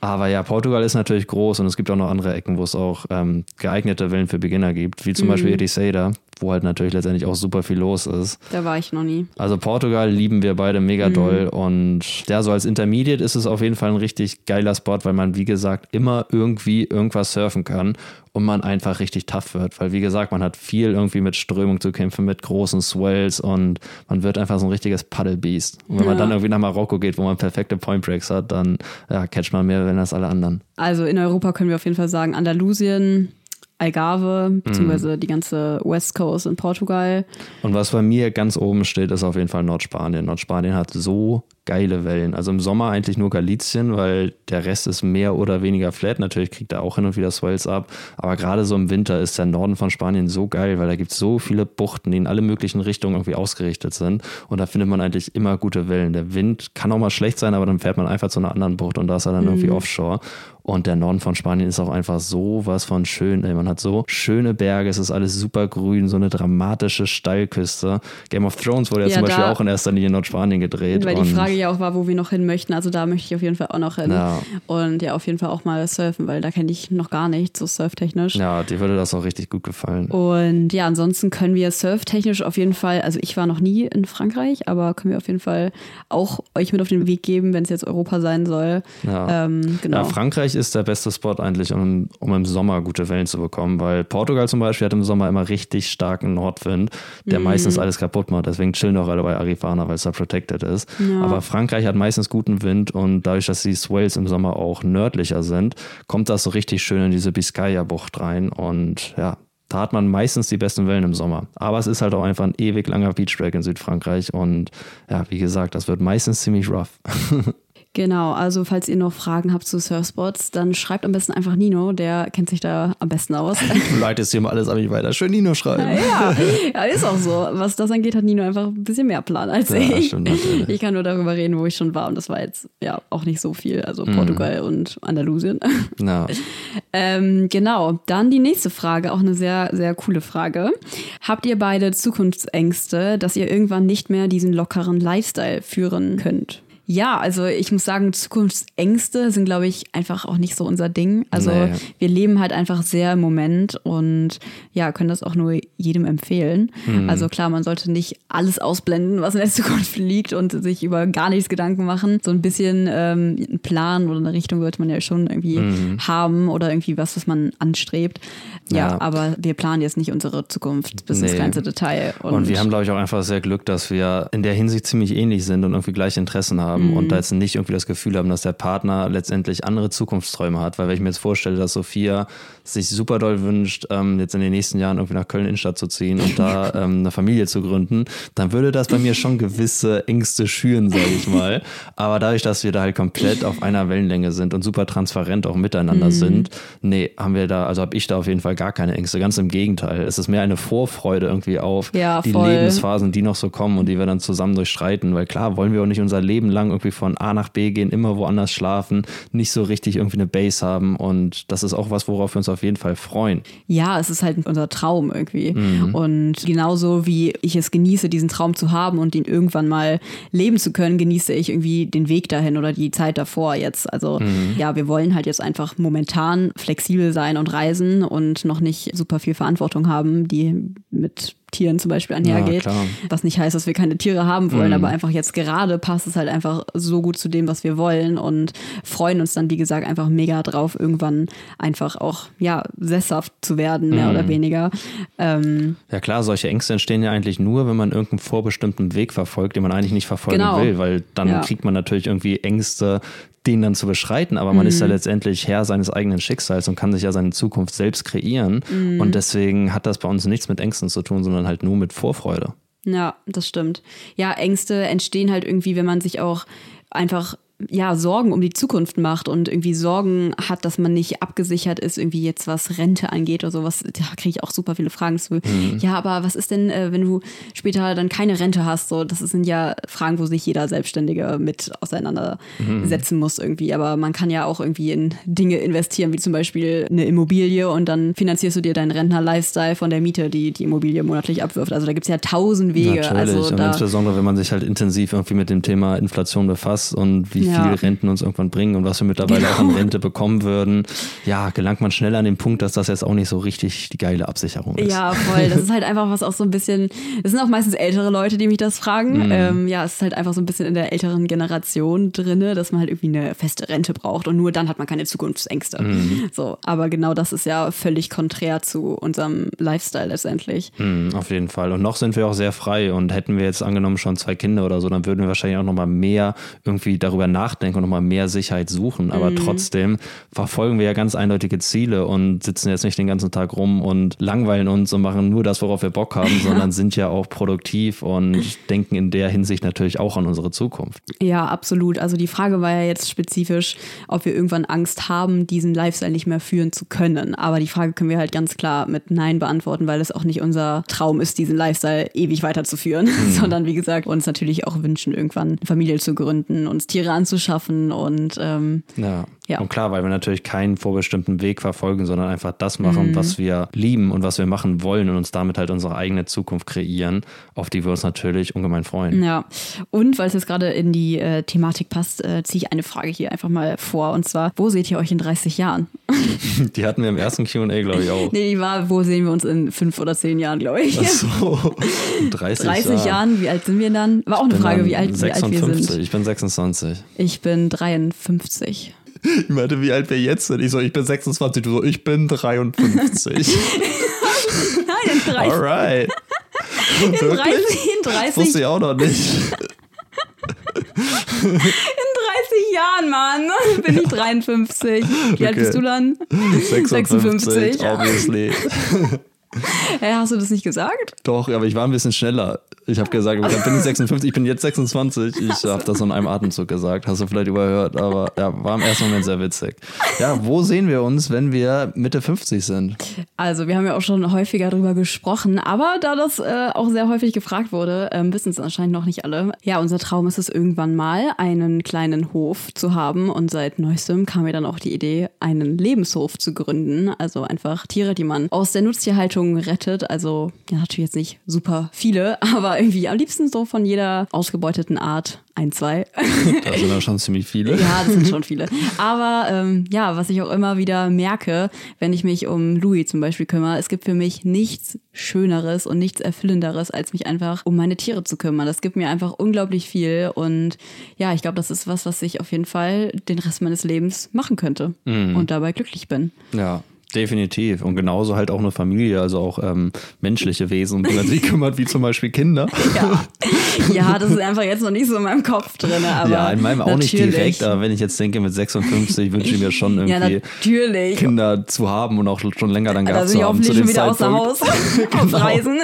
Aber ja, Portugal ist natürlich groß und es gibt auch noch andere Ecken, wo es auch ähm, geeignete Wellen für Beginner gibt, wie zum Beispiel Ericeira, wo halt natürlich letztendlich auch super viel los ist. Da war ich noch nie. Also Portugal lieben wir beide mega doll und ja, so als Intermediate ist es auf jeden Fall ein richtig geiler Spot, weil man, wie gesagt, immer irgendwie irgendwas surfen kann und man einfach richtig tough wird, weil wie gesagt, man hat viel irgendwie mit Strömung zu kämpfen, mit großen Swells und man wird einfach so ein richtiges Paddlebeast. Und wenn man Ja. dann irgendwie nach Marokko geht, wo man perfekte Point Breaks hat, dann ja, catcht man mehr Wellen als alle anderen. Also in Europa können wir auf jeden Fall sagen, Andalusien, Algarve, beziehungsweise die ganze West Coast in Portugal. Und was bei mir ganz oben steht, ist auf jeden Fall Nordspanien. Nordspanien hat so geile Wellen. Also im Sommer eigentlich nur Galizien, weil der Rest ist mehr oder weniger flat. Natürlich kriegt er auch hin und wieder Swells ab. Aber gerade so im Winter ist der Norden von Spanien so geil, weil da gibt es so viele Buchten, die in alle möglichen Richtungen irgendwie ausgerichtet sind. Und da findet man eigentlich immer gute Wellen. Der Wind kann auch mal schlecht sein, aber dann fährt man einfach zu einer anderen Bucht und da ist er dann mhm. irgendwie offshore. Und der Norden von Spanien ist auch einfach so was von schön. Ey. Man hat so schöne Berge, es ist alles super grün, so eine dramatische Steilküste. Game of Thrones wurde ja, ja zum Beispiel auch in erster Linie in Nordspanien gedreht. Weil die Frage ja auch war, wo wir noch hin möchten. Also da möchte ich auf jeden Fall auch noch hin. Ja. Und ja, auf jeden Fall auch mal surfen, weil da kenne ich noch gar nichts, so surftechnisch. Ja, dir würde das auch richtig gut gefallen. Und ja, ansonsten können wir surftechnisch auf jeden Fall, also ich war noch nie in Frankreich, aber können wir auf jeden Fall auch euch mit auf den Weg geben, wenn es jetzt Europa sein soll. Ja, ähm, genau. ja Frankreich ist der beste Spot eigentlich, um, um im Sommer gute Wellen zu bekommen, weil Portugal zum Beispiel hat im Sommer immer richtig starken Nordwind, der mhm. meistens alles kaputt macht. Deswegen chillen auch alle bei Arifana, weil es da protected ist. Ja. Aber Frankreich hat meistens guten Wind und dadurch, dass die Swales im Sommer auch nördlicher sind, kommt das so richtig schön in diese Biscaya-Bucht rein und ja, da hat man meistens die besten Wellen im Sommer. Aber es ist halt auch einfach ein ewig langer Beachbreak in Südfrankreich und ja, wie gesagt, das wird meistens ziemlich rough. Genau, also falls ihr noch Fragen habt zu Surfspots, dann schreibt am besten einfach Nino, der kennt sich da am besten aus. Du leitest hier mal alles an mich weiter. Schön Nino schreiben. Ja, ja, ist auch so. Was das angeht, hat Nino einfach ein bisschen mehr Plan als ja, ich. Stimmt, ich kann nur darüber reden, wo ich schon war und das war jetzt ja auch nicht so viel. Also mhm. Portugal und Andalusien. Ja. ähm, genau, dann die nächste Frage, auch eine sehr, sehr coole Frage. Habt ihr beide Zukunftsängste, dass ihr irgendwann nicht mehr diesen lockeren Lifestyle führen könnt? Ja, also ich muss sagen, Zukunftsängste sind, glaube ich, einfach auch nicht so unser Ding. Also nee. wir leben halt einfach sehr im Moment und ja, können das auch nur jedem empfehlen. Mhm. Also klar, man sollte nicht alles ausblenden, was in der Zukunft liegt und sich über gar nichts Gedanken machen. So ein bisschen ähm, einen Plan oder eine Richtung sollte man ja schon irgendwie mhm. haben oder irgendwie was, was man anstrebt. Ja, ja, aber wir planen jetzt nicht unsere Zukunft bis nee. ins kleinste Detail. Und, und wir haben, glaube ich, auch einfach sehr Glück, dass wir in der Hinsicht ziemlich ähnlich sind und irgendwie gleiche Interessen haben haben mhm. und da jetzt nicht irgendwie das Gefühl haben, dass der Partner letztendlich andere Zukunftsträume hat. Weil wenn ich mir jetzt vorstelle, dass Sophia sich super doll wünscht, ähm, jetzt in den nächsten Jahren irgendwie nach Köln-Innenstadt zu ziehen und da ähm, eine Familie zu gründen, dann würde das bei mir schon gewisse Ängste schüren, sage ich mal. Aber dadurch, dass wir da halt komplett auf einer Wellenlänge sind und super transparent auch miteinander mhm. sind, nee, haben wir da, also habe ich da auf jeden Fall gar keine Ängste. Ganz im Gegenteil. Es ist mehr eine Vorfreude irgendwie auf ja, die Lebensphasen, die noch so kommen und die wir dann zusammen durchstreiten. Weil klar, wollen wir auch nicht unser Leben lang irgendwie von A nach B gehen, immer woanders schlafen, nicht so richtig irgendwie eine Base haben. Und das ist auch was, worauf wir uns auf jeden Fall freuen. Ja, es ist halt unser Traum irgendwie. Mhm. Und genauso wie ich es genieße, diesen Traum zu haben und ihn irgendwann mal leben zu können, genieße ich irgendwie den Weg dahin oder die Zeit davor jetzt. Also mhm. ja, wir wollen halt jetzt einfach momentan flexibel sein und reisen und noch nicht super viel Verantwortung haben, die mit Tieren zum Beispiel einhergeht. Ja, was nicht heißt, dass wir keine Tiere haben wollen, mhm. aber einfach jetzt gerade passt es halt einfach so gut zu dem, was wir wollen und freuen uns dann, wie gesagt, einfach mega drauf, irgendwann einfach auch, ja, sesshaft zu werden, mehr mhm. oder weniger. Ähm, ja klar, solche Ängste entstehen ja eigentlich nur, wenn man irgendeinen vorbestimmten Weg verfolgt, den man eigentlich nicht verfolgen genau. will, weil dann ja. kriegt man natürlich irgendwie Ängste, den dann zu beschreiten, aber man mhm. ist ja mhm. letztendlich Herr seines eigenen Schicksals und kann sich ja seine Zukunft selbst kreieren. Mhm. Und deswegen hat das bei uns nichts mit Ängsten zu tun, sondern halt nur mit Vorfreude. Ja, das stimmt. Ja, Ängste entstehen halt irgendwie, wenn man sich auch einfach ja, Sorgen um die Zukunft macht und irgendwie Sorgen hat, dass man nicht abgesichert ist, irgendwie jetzt was Rente angeht oder sowas, da kriege ich auch super viele Fragen zu. Mhm. Ja, aber was ist denn, äh, wenn du später dann keine Rente hast? So, das sind ja Fragen, wo sich jeder Selbstständige mit auseinandersetzen mhm. muss irgendwie. Aber man kann ja auch irgendwie in Dinge investieren, wie zum Beispiel eine Immobilie und dann finanzierst du dir deinen Rentner-Lifestyle von der Miete, die die Immobilie monatlich abwirft. Also da gibt es ja tausend Wege. Natürlich, also und insbesondere, wenn man sich halt intensiv irgendwie mit dem Thema Inflation befasst und wie ja. viel Renten uns irgendwann bringen und was wir mittlerweile genau. auch an Rente bekommen würden, ja, gelangt man schnell an den Punkt, dass das jetzt auch nicht so richtig die geile Absicherung ist. Ja, voll. Das ist halt einfach was auch so ein bisschen, das sind auch meistens ältere Leute, die mich das fragen. Mhm. Ähm, ja, es ist halt einfach so ein bisschen in der älteren Generation drinne, dass man halt irgendwie eine feste Rente braucht und nur dann hat man keine Zukunftsängste. Mhm. So, aber genau das ist ja völlig konträr zu unserem Lifestyle letztendlich. Mhm, auf jeden Fall. Und noch sind wir auch sehr frei und hätten wir jetzt angenommen schon zwei Kinder oder so, dann würden wir wahrscheinlich auch noch mal mehr irgendwie darüber nachdenken und nochmal mehr Sicherheit suchen. Aber Mhm. trotzdem verfolgen wir ja ganz eindeutige Ziele und sitzen jetzt nicht den ganzen Tag rum und langweilen uns und machen nur das, worauf wir Bock haben, sondern sind ja auch produktiv und denken in der Hinsicht natürlich auch an unsere Zukunft. Ja, absolut. Also die Frage war ja jetzt spezifisch, ob wir irgendwann Angst haben, diesen Lifestyle nicht mehr führen zu können. Aber die Frage können wir halt ganz klar mit Nein beantworten, weil es auch nicht unser Traum ist, diesen Lifestyle ewig weiterzuführen, sondern wie gesagt, uns natürlich auch wünschen, irgendwann eine Familie zu gründen, uns Tiere anzuschaffen und ähm, Ja. Ja. Und klar, weil wir natürlich keinen vorbestimmten Weg verfolgen, sondern einfach das machen, Mhm. was wir lieben und was wir machen wollen und uns damit halt unsere eigene Zukunft kreieren, auf die wir uns natürlich ungemein freuen. Ja, und weil es jetzt gerade in die äh, Thematik passt, äh, ziehe ich eine Frage hier einfach mal vor. Und zwar, wo seht ihr euch in 30 Jahren? Die hatten wir im ersten QA, glaube ich, auch. Nee, die war, wo sehen wir uns in fünf oder zehn Jahren, glaube ich. Ach so, 30, 30 Jahre. Jahren, wie alt sind wir dann? War auch eine Frage, wie alt, wie alt wir 56. sind. Ich bin 26. Ich bin 53. Ich meinte, wie alt wir jetzt sind. Ich so, ich bin 26. Du so, ich bin 53. Nein, in 30, Alright. in Wirklich? 30, in Das 30, wusste ich auch noch nicht. in 30 Jahren, Mann, bin ich 53. Wie alt Okay. bist du dann? 56, obviously. Hä, hast du das nicht gesagt? Doch, aber ich war ein bisschen schneller. Ich habe gesagt, ich bin nicht 56, ich bin jetzt 26. Ich habe das in einem Atemzug gesagt. Hast du vielleicht überhört, aber ja, war im ersten Moment sehr witzig. Ja, wo sehen wir uns, wenn wir Mitte 50 sind? Also, wir haben ja auch schon häufiger drüber gesprochen, aber da das äh, auch sehr häufig gefragt wurde, ähm, wissen es anscheinend noch nicht alle. Ja, unser Traum ist es irgendwann mal, einen kleinen Hof zu haben und seit neuestem kam mir dann auch die Idee, einen Lebenshof zu gründen. Also einfach Tiere, die man aus der Nutztierhaltung rettet. Also, ja, natürlich jetzt nicht super viele, aber irgendwie am liebsten so von jeder ausgebeuteten Art ein, zwei. Da sind ja schon ziemlich viele. Ja, das sind schon viele. Aber ähm, ja, was ich auch immer wieder merke, wenn ich mich um Louis zum Beispiel kümmere, es gibt für mich nichts Schöneres und nichts Erfüllenderes, als mich einfach um meine Tiere zu kümmern. Das gibt mir einfach unglaublich viel. Und ja, ich glaube, das ist was, was ich auf jeden Fall den Rest meines Lebens machen könnte und dabei glücklich bin. Ja, definitiv. Und genauso halt auch eine Familie, also auch ähm, menschliche Wesen, um die man sich kümmert, wie zum Beispiel Kinder. Ja. ja, das ist einfach jetzt noch nicht so in meinem Kopf drin. Aber ja, in meinem auch nicht natürlich. direkt, aber wenn ich jetzt denke, mit 56 wünsche ich mir schon Ja, irgendwie natürlich. Kinder zu haben und auch schon länger dann Da gehabt sind zu ich haben. Zu hoffentlich dem schon wieder außer Haus Zeitpunkt. auf Genau. Reisen.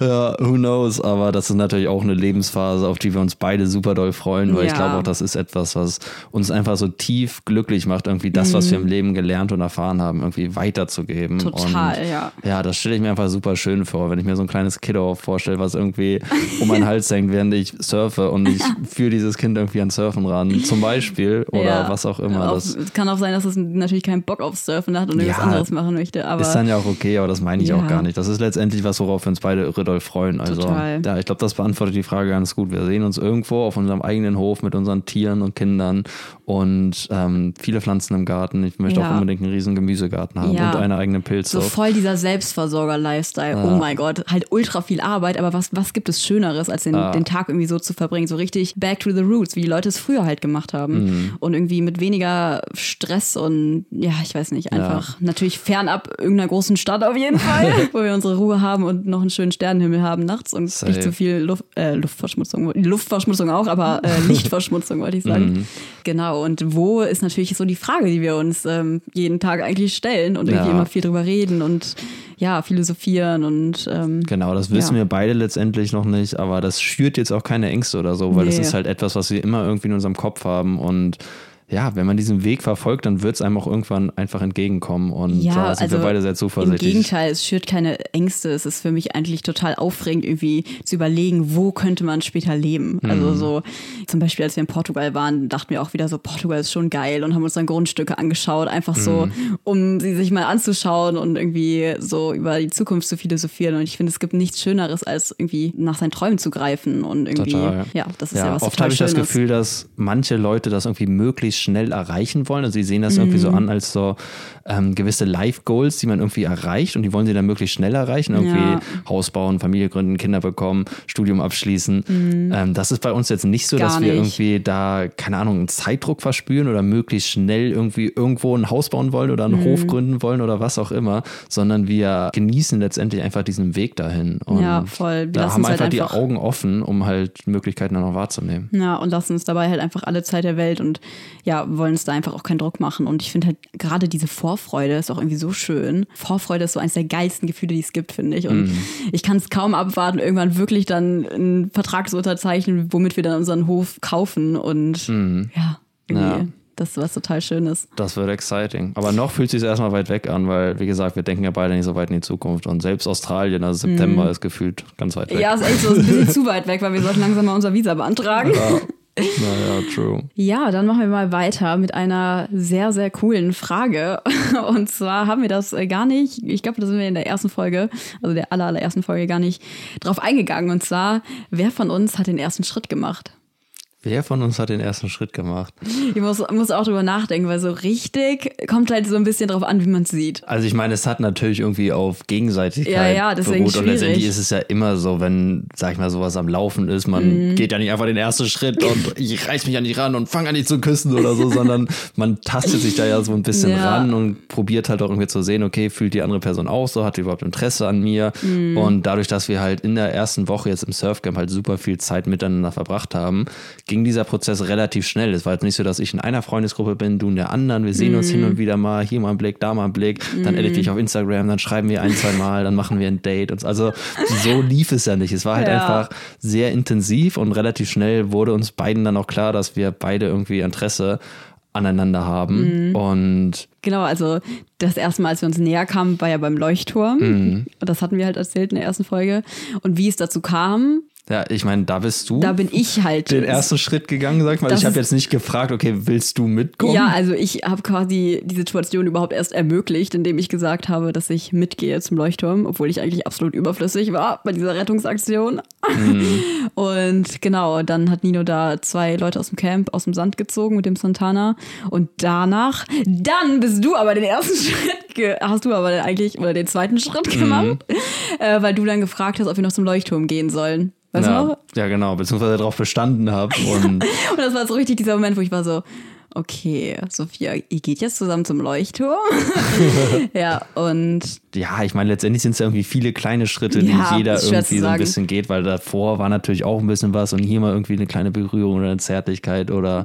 Ja, who knows, aber das ist natürlich auch eine Lebensphase, auf die wir uns beide super doll freuen, weil ich Ja. glaube auch, das ist etwas, was uns einfach so tief glücklich macht, irgendwie das, was wir im Leben gelernt und erfahren haben, irgendwie weiterzugeben. Total, und, ja. Ja, das stelle ich mir einfach super schön vor, wenn ich mir so ein kleines Kiddo vorstelle, was irgendwie um meinen Hals hängt, während ich surfe und ich führe dieses Kind irgendwie ans Surfen ran, zum Beispiel, oder Ja. was auch immer. Das es kann auch sein, dass es natürlich keinen Bock auf Surfen hat und irgendwas Ja, anderes machen möchte. Aber ist dann ja auch okay, aber das meine ich Ja. auch gar nicht. Das ist letztendlich was, worauf wir uns beide irre doll freuen. Also, Total. ja, ich glaube, das beantwortet die Frage ganz gut. Wir sehen uns irgendwo auf unserem eigenen Hof mit unseren Tieren und Kindern und ähm, viele Pflanzen im Garten. Ich möchte Ja. auch unbedingt einen riesen Gemüsegarten haben Ja. und eine eigene so Pilzzucht. voll dieser Selbstversorger-Lifestyle. Oh mein Gott, halt ultra viel Arbeit, aber was, was gibt es Schöneres, als den, den Tag irgendwie so zu verbringen? So richtig back to the roots, wie die Leute es früher halt gemacht haben. Mhm. Und irgendwie mit weniger Stress und ja, ich weiß nicht, einfach natürlich fernab irgendeiner großen Stadt auf jeden Fall, wo wir unsere Ruhe haben und noch einen schönen Sternenhimmel haben nachts und Safe. nicht zu viel Luft, äh, Luftverschmutzung. Luftverschmutzung auch, aber äh, Lichtverschmutzung wollte ich sagen. Mhm. Genau, und wo ist natürlich so die Frage, die wir uns ähm, jeden Tag eigentlich stellen und irgendwie Ja. immer viel drüber reden und ja, philosophieren und ähm, Genau, das wissen Ja. wir beide letztendlich noch nicht, aber das schürt jetzt auch keine Ängste oder so, weil das Nee. ist halt etwas, was wir immer irgendwie in unserem Kopf haben und ja, wenn man diesen Weg verfolgt, dann wird es einem auch irgendwann einfach entgegenkommen und Ja, da sind also wir beide sehr Im zuversichtlich. Gegenteil, es schürt keine Ängste. Es ist für mich eigentlich total aufregend, irgendwie zu überlegen, wo könnte man später leben. Mhm. Also so zum Beispiel, als wir in Portugal waren, dachten wir auch wieder so, Portugal ist schon geil und haben uns dann Grundstücke angeschaut, einfach so, Mhm. um sie sich mal anzuschauen und irgendwie so über die Zukunft zu philosophieren. Und ich finde, es gibt nichts Schöneres, als irgendwie nach seinen Träumen zu greifen und irgendwie, Total. ja, das ist ja, Ja, was oft habe ich das. Gefühl, dass manche Leute das irgendwie möglichst schnell erreichen wollen. Also sie sehen das irgendwie Mhm. so an als so ähm, gewisse Life-Goals, die man irgendwie erreicht und die wollen sie dann möglichst schnell erreichen. Irgendwie Ja. Haus bauen, Familie gründen, Kinder bekommen, Studium abschließen. Ähm, das ist bei uns jetzt nicht so, dass dass wir irgendwie da, keine Ahnung, einen Zeitdruck verspüren oder möglichst schnell irgendwie irgendwo ein Haus bauen wollen oder einen mhm. Hof gründen wollen oder was auch immer, sondern wir genießen letztendlich einfach diesen Weg dahin. Und ja, voll. Wir da haben einfach, halt einfach die Augen offen, um halt Möglichkeiten dann auch wahrzunehmen. Ja, und lassen uns dabei halt einfach alle Zeit der Welt und ja, wollen uns da einfach auch keinen Druck machen. Und ich finde halt gerade diese Vorfreude ist auch irgendwie so schön. Vorfreude ist so eines der geilsten Gefühle, die es gibt, finde ich. Und mhm. ich kann es kaum abwarten, irgendwann wirklich dann einen Vertrag zu unterzeichnen, womit wir dann unseren Hof kaufen. Und mhm. ja, irgendwie. Ja. Das ist was total Schönes. Das wird exciting. Aber noch fühlt es sich erstmal weit weg an, weil, wie gesagt, wir denken ja beide nicht so weit in die Zukunft. Und selbst Australien, also September, mm. ist gefühlt ganz weit weg. Ja, ist echt so ein bisschen zu weit weg, weil wir sollten langsam mal unser Visa beantragen. Ja. Naja, true. Ja, dann machen wir mal weiter mit einer sehr, sehr coolen Frage. Und zwar haben wir das gar nicht, ich glaube, da sind wir in der ersten Folge, also der aller, allerersten Folge gar nicht drauf eingegangen. Und zwar, wer von uns hat den ersten Schritt gemacht? Wer von uns hat den ersten Schritt gemacht? Ich muss, muss auch drüber nachdenken, weil so richtig kommt halt so ein bisschen drauf an, wie man es sieht. Also ich meine, es hat natürlich irgendwie auf Gegenseitigkeit ja, ja, deswegen beruht. Und letztendlich ist es ja immer so, wenn, sag ich mal, sowas am Laufen ist, man mhm. geht ja nicht einfach den ersten Schritt und ich reiß mich an die ran und fange an, die zu küssen oder so, sondern man tastet sich da ja so ein bisschen ja. ran und probiert halt auch irgendwie zu sehen, okay, fühlt die andere Person auch so, hat die überhaupt Interesse an mir? Mhm. Und dadurch, dass wir halt in der ersten Woche jetzt im Surfcamp halt super viel Zeit miteinander verbracht haben, ging dieser Prozess relativ schnell. Es war jetzt nicht so, dass ich in einer Freundesgruppe bin, du in der anderen. Wir sehen mm. uns hin und wieder mal, hier mal ein Blick, da mal ein Blick. Dann mm. edit ich auf Instagram, dann schreiben wir ein, zwei Mal, dann machen wir ein Date. Und also so lief es ja nicht. Es war halt ja. einfach sehr intensiv und relativ schnell wurde uns beiden dann auch klar, dass wir beide irgendwie Interesse aneinander haben. Mm. Und Genau, also das erste Mal, als wir uns näher kamen, war ja beim Leuchtturm. Mhm. Das hatten wir halt erzählt in der ersten Folge. Und wie es dazu kam, ja, ich meine, da bist du. Da bin ich halt. Den ersten Schritt gegangen, sag ich mal. Ich habe jetzt nicht gefragt, okay, willst du mitkommen? Ja, also ich habe quasi die Situation überhaupt erst ermöglicht, indem ich gesagt habe, dass ich mitgehe zum Leuchtturm, obwohl ich eigentlich absolut überflüssig war bei dieser Rettungsaktion. Mhm. Und genau, dann hat Nino da zwei Leute aus dem Camp aus dem Sand gezogen mit dem Santana. Und danach, dann bist du aber den ersten Schritt, hast du aber eigentlich, oder den zweiten Schritt gemacht, mhm. äh, weil du dann gefragt hast, ob wir noch zum Leuchtturm gehen sollen. Weißt ja, du noch? Ja, genau, beziehungsweise darauf bestanden habe. Und, und das war so richtig dieser Moment, wo ich war so, okay, Sophia, ihr geht jetzt zusammen zum Leuchtturm. ja, und. Ja, ich meine, letztendlich sind es ja irgendwie viele kleine Schritte, die ja, jeder irgendwie so ein bisschen geht, weil davor war natürlich auch ein bisschen was und hier mal irgendwie eine kleine Berührung oder eine Zärtlichkeit oder,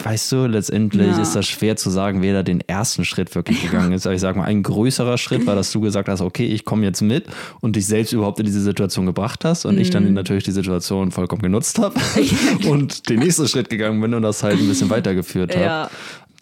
weißt du, letztendlich ja. ist das schwer zu sagen, wer da den ersten Schritt wirklich gegangen ist. Aber ich sag mal, ein größerer Schritt war, dass du gesagt hast, okay, ich komme jetzt mit und dich selbst überhaupt in diese Situation gebracht hast und mhm. ich dann mhm. natürlich die Situation vollkommen genutzt habe und den nächsten Schritt gegangen bin und das halt ein bisschen weitergeführt habe.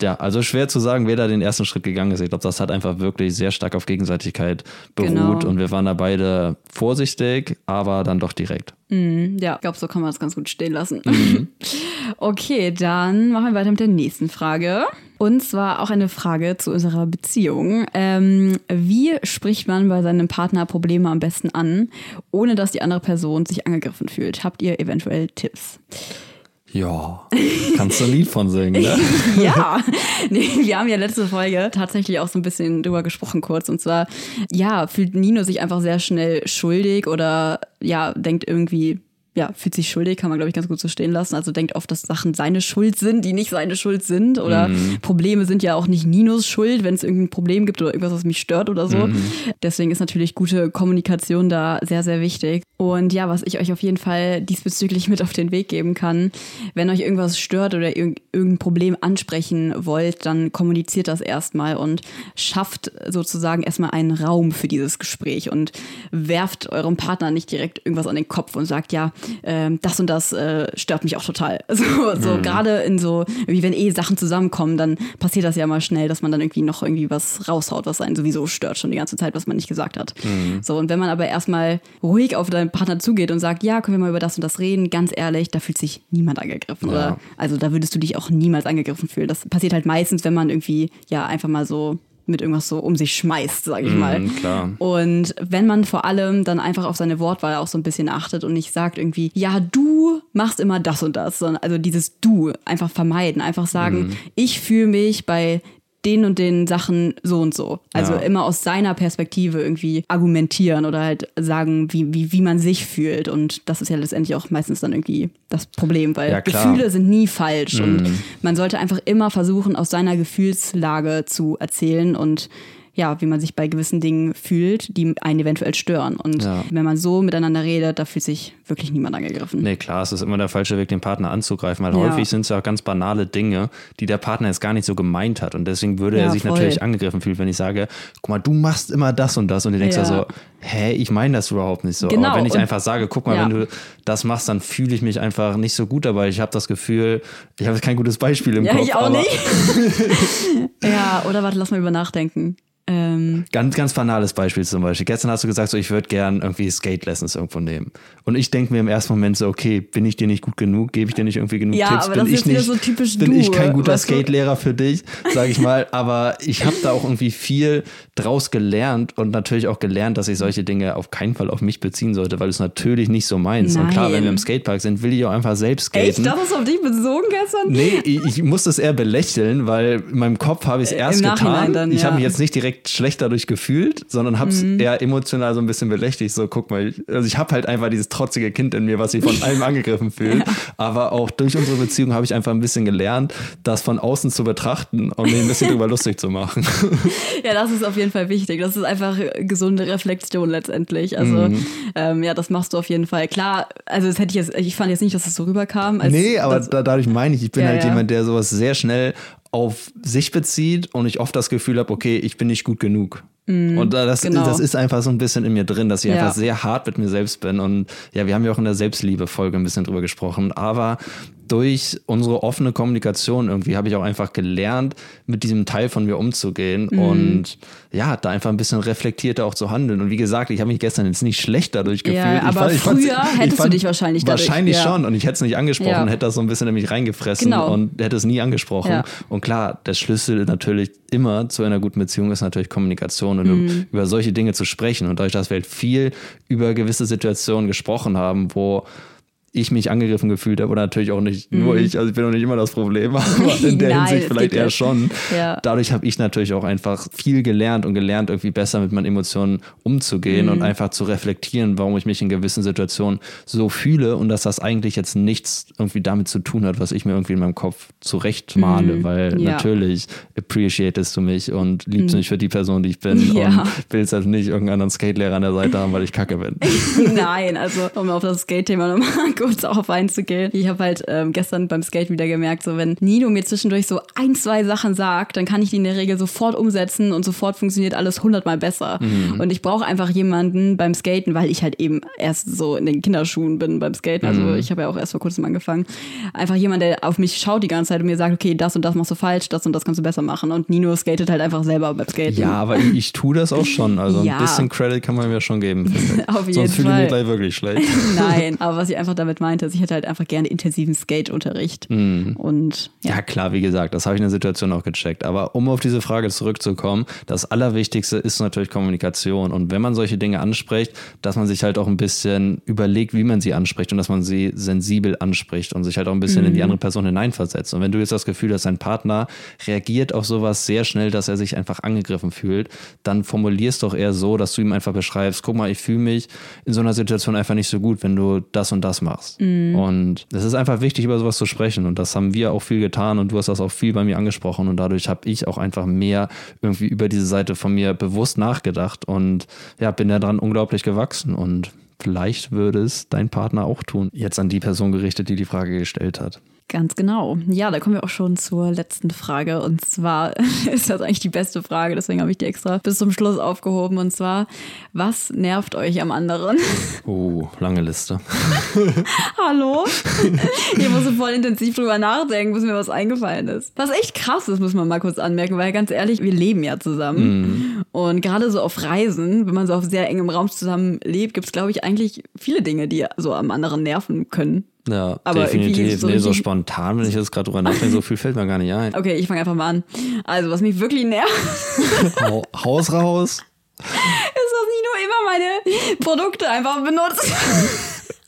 Ja. also schwer zu sagen, wer da den ersten Schritt gegangen ist. Ich glaube, das hat einfach wirklich sehr stark auf Gegenseitigkeit beruht genau. und wir waren da beide vorsichtig, aber dann doch direkt. Mm, ja, ich glaube, so kann man das ganz gut stehen lassen. Mhm. okay, dann machen wir weiter mit der nächsten Frage. Und zwar auch eine Frage zu unserer Beziehung. Ähm, wie spricht man bei seinem Partner Probleme am besten an, ohne dass die andere Person sich angegriffen fühlt? Habt ihr eventuell Tipps? Ja, kannst du ein Lied von singen, ne? ja, nee, wir haben ja letzte Folge tatsächlich auch so ein bisschen drüber gesprochen kurz. Und zwar, ja, fühlt Nino sich einfach sehr schnell schuldig oder ja, denkt irgendwie, ja, fühlt sich schuldig, kann man, glaube ich, ganz gut so stehen lassen. Also denkt oft, dass Sachen seine Schuld sind, die nicht seine Schuld sind. Oder mhm. Probleme sind ja auch nicht Ninos Schuld, wenn es irgendein Problem gibt oder irgendwas, was mich stört oder so. Mhm. Deswegen ist natürlich gute Kommunikation da sehr, sehr wichtig. Und ja, was ich euch auf jeden Fall diesbezüglich mit auf den Weg geben kann, wenn euch irgendwas stört oder irg irgendein Problem ansprechen wollt, dann kommuniziert das erstmal und schafft sozusagen erstmal einen Raum für dieses Gespräch und werft eurem Partner nicht direkt irgendwas an den Kopf und sagt, ja, äh, das und das äh, stört mich auch total. So, so mhm. gerade in so, wie wenn eh Sachen zusammenkommen, dann passiert das ja mal schnell, dass man dann irgendwie noch irgendwie was raushaut, was einen sowieso stört schon die ganze Zeit, was man nicht gesagt hat. Mhm. So, und wenn man aber erstmal ruhig auf deinen Partner zugeht und sagt, ja, können wir mal über das und das reden, ganz ehrlich, da fühlt sich niemand angegriffen. Ja. Oder also da würdest du dich auch niemals angegriffen fühlen. Das passiert halt meistens, wenn man irgendwie ja einfach mal so mit irgendwas so um sich schmeißt, sage ich mm, mal. Klar. Und wenn man vor allem dann einfach auf seine Wortwahl auch so ein bisschen achtet und nicht sagt irgendwie, ja, du machst immer das und das, sondern also dieses Du einfach vermeiden, einfach sagen, mm. ich fühle mich bei den und den Sachen so und so. Also Ja. immer aus seiner Perspektive irgendwie argumentieren oder halt sagen, wie, wie, wie man sich fühlt. Und das ist ja letztendlich auch meistens dann irgendwie das Problem, weil Ja. Gefühle sind nie falsch. Und Mhm. man sollte einfach immer versuchen, aus seiner Gefühlslage zu erzählen und ja, wie man sich bei gewissen Dingen fühlt, die einen eventuell stören. Und Ja. wenn man so miteinander redet, da fühlt sich wirklich niemand angegriffen. Nee, klar, es ist immer der falsche Weg, den Partner anzugreifen, weil Ja. häufig sind es ja auch ganz banale Dinge, die der Partner jetzt gar nicht so gemeint hat. Und deswegen würde Ja, er sich voll. natürlich angegriffen fühlen, wenn ich sage, guck mal, du machst immer das und das. Und du denkst ja, Ja. so, hä, ich meine das überhaupt nicht so. Genau, Aber wenn ich und- einfach sage, guck mal, Ja. wenn du das machst, dann fühle ich mich einfach nicht so gut dabei. Ich habe das Gefühl, ich habe kein gutes Beispiel im Ja, Kopf. ich auch nicht. ja, oder warte, lass mal über nachdenken. Ähm, Ganz, ganz banales Beispiel zum Beispiel. Gestern hast du gesagt, so, ich würde gern irgendwie Skate-Lessons irgendwo nehmen. Und ich denke mir im ersten Moment so, okay, bin ich dir nicht gut genug? Gebe ich dir nicht irgendwie genug Ja, Tipps? aber bin das ich ist nicht, so typisch bin du, ich kein guter weißt du? Skate-Lehrer für dich, sage ich mal. Aber ich habe da auch irgendwie viel draus gelernt und natürlich auch gelernt, dass ich solche Dinge auf keinen Fall auf mich beziehen sollte, weil du es natürlich nicht so meinst. Und klar, wenn wir Nein. im Skatepark sind, will ich auch einfach selbst skaten. echt, das ist auf dich bezogen gestern? Nee, ich, ich muss das eher belächeln, weil in meinem Kopf habe ich es Äh, erst im getan. dann, ich ja. habe mich jetzt nicht direkt schlecht dadurch gefühlt, sondern habe es eher emotional so ein bisschen belächtigt. So, guck mal, ich, also ich habe halt einfach dieses trotzige Kind in mir, was sich von allem angegriffen fühlt. Aber auch durch unsere Beziehung habe ich einfach ein bisschen gelernt, das von außen zu betrachten und mich ein bisschen drüber lustig zu machen. Ja, das ist auf jeden Fall wichtig. Das ist einfach gesunde Reflexion letztendlich. Also, Mhm. ähm, ja, das machst du auf jeden Fall. Klar, also das hätte ich jetzt, ich fand jetzt nicht, dass es so rüberkam. Als, nee, aber das, da, dadurch meine ich, ich bin Ja, halt ja. jemand, der sowas sehr schnell auf sich bezieht und ich oft das Gefühl habe, okay, ich bin nicht gut genug. und da- das, genau. das ist einfach so ein bisschen in mir drin, dass ich Ja. einfach sehr hart mit mir selbst bin. Und ja, wir haben ja auch in der Selbstliebe-Folge ein bisschen drüber gesprochen. Aber durch unsere offene Kommunikation irgendwie habe ich auch einfach gelernt, mit diesem Teil von mir umzugehen Mhm. und ja, da einfach ein bisschen reflektierter auch zu handeln. Und wie gesagt, ich habe mich gestern jetzt nicht schlecht dadurch gefühlt. Ja, aber fand- ich fand's- früher ich hättest du fand- dich wahrscheinlich dadurch- Wahrscheinlich ja. schon. Und ich hätte es nicht angesprochen, Ja. hätte das so ein bisschen in mich reingefressen Genau. und hätte es nie angesprochen. Ja. Und klar, der Schlüssel natürlich immer zu einer guten Beziehung ist natürlich Kommunikation und Mhm. über solche Dinge zu sprechen. Und dadurch, dass wir halt viel über gewisse Situationen gesprochen haben, wo ich mich angegriffen gefühlt habe, oder natürlich auch nicht nur ich, also ich bin auch nicht immer das Problem, aber in der Mhm. Nein, Hinsicht vielleicht eher schon. Ja. Dadurch habe ich natürlich auch einfach viel gelernt und gelernt, irgendwie besser mit meinen Emotionen umzugehen Mhm. und einfach zu reflektieren, warum ich mich in gewissen Situationen so fühle und dass das eigentlich jetzt nichts irgendwie damit zu tun hat, was ich mir irgendwie in meinem Kopf zurecht male, weil Mhm. Ja. Mhm. natürlich appreciatest du mich und liebst mich für die Person, die ich bin Ja. und willst halt nicht irgendeinen anderen Skatelehrer an der Seite haben, weil ich kacke bin. Nein, also um auf das Skate-Thema nochmal kurz auch einzugehen. Ich habe halt ähm, gestern beim Skate wieder gemerkt, so wenn Nino mir zwischendurch so ein, zwei Sachen sagt, dann kann ich die in der Regel sofort umsetzen und sofort funktioniert alles hundertmal besser. Mhm. Und ich brauche einfach jemanden beim Skaten, weil ich halt eben erst so in den Kinderschuhen bin beim Skaten. Also Mhm. ich habe ja auch erst vor kurzem angefangen. Einfach jemand, der auf mich schaut die ganze Zeit und mir sagt, okay, das und das machst du falsch, das und das kannst du besser machen. Und Nino skatet halt einfach selber beim Skaten. Ja, aber ich, ich tue das auch schon. Also ein Ja. bisschen Credit kann man mir schon geben. Auf jeden Sonst fühle ich Fall. mich gleich wirklich schlecht. Nein, aber was ich einfach damit meinte, ist, ich hätte halt einfach gerne intensiven Skate-Unterricht. Und ja, Ja, klar, wie gesagt, das habe ich in der Situation auch gecheckt. Aber um auf diese Frage zurückzukommen, das Allerwichtigste ist natürlich Kommunikation. Und wenn man solche Dinge anspricht, dass man sich halt auch ein bisschen überlegt, wie man sie anspricht und dass man sie sensibel anspricht und sich halt auch ein bisschen in die andere Person hineinversetzt. Und wenn du jetzt das Gefühl hast, dein Partner reagiert auf sowas sehr schnell, dass er sich einfach angegriffen fühlt, dann formulierst doch eher so, dass du ihm einfach beschreibst, guck mal, ich fühle mich in so einer Situation einfach nicht so gut, wenn du das und das machst. Und es ist einfach wichtig, über sowas zu sprechen. Und das haben wir auch viel getan und du hast das auch viel bei mir angesprochen. Und dadurch habe ich auch einfach mehr irgendwie über diese Seite von mir bewusst nachgedacht und ja, bin daran unglaublich gewachsen. Und vielleicht würde es dein Partner auch tun. Jetzt an die Person gerichtet, die die Frage gestellt hat. Ganz genau. Ja, da kommen wir auch schon zur letzten Frage. Und zwar ist das eigentlich die beste Frage, deswegen habe ich die extra bis zum Schluss aufgehoben. Und zwar, was nervt euch am anderen? Oh, lange Liste. Hallo? Ich musste voll intensiv drüber nachdenken, bis mir was eingefallen ist. Was echt krass ist, muss man mal kurz anmerken, weil ganz ehrlich, wir leben ja zusammen. Und gerade so auf Reisen, wenn man so auf sehr engem Raum zusammen lebt, gibt es, glaube ich, eigentlich viele Dinge, die so am anderen nerven können. Ja, Aber definitiv. so nee, so spontan, wenn ich jetzt gerade drüber nachdenke, so viel fällt mir gar nicht ein. Okay, ich fange einfach mal an. Also, was mich wirklich nervt, Hau- Haus raus. ist, dass Nino immer meine Produkte einfach benutzt.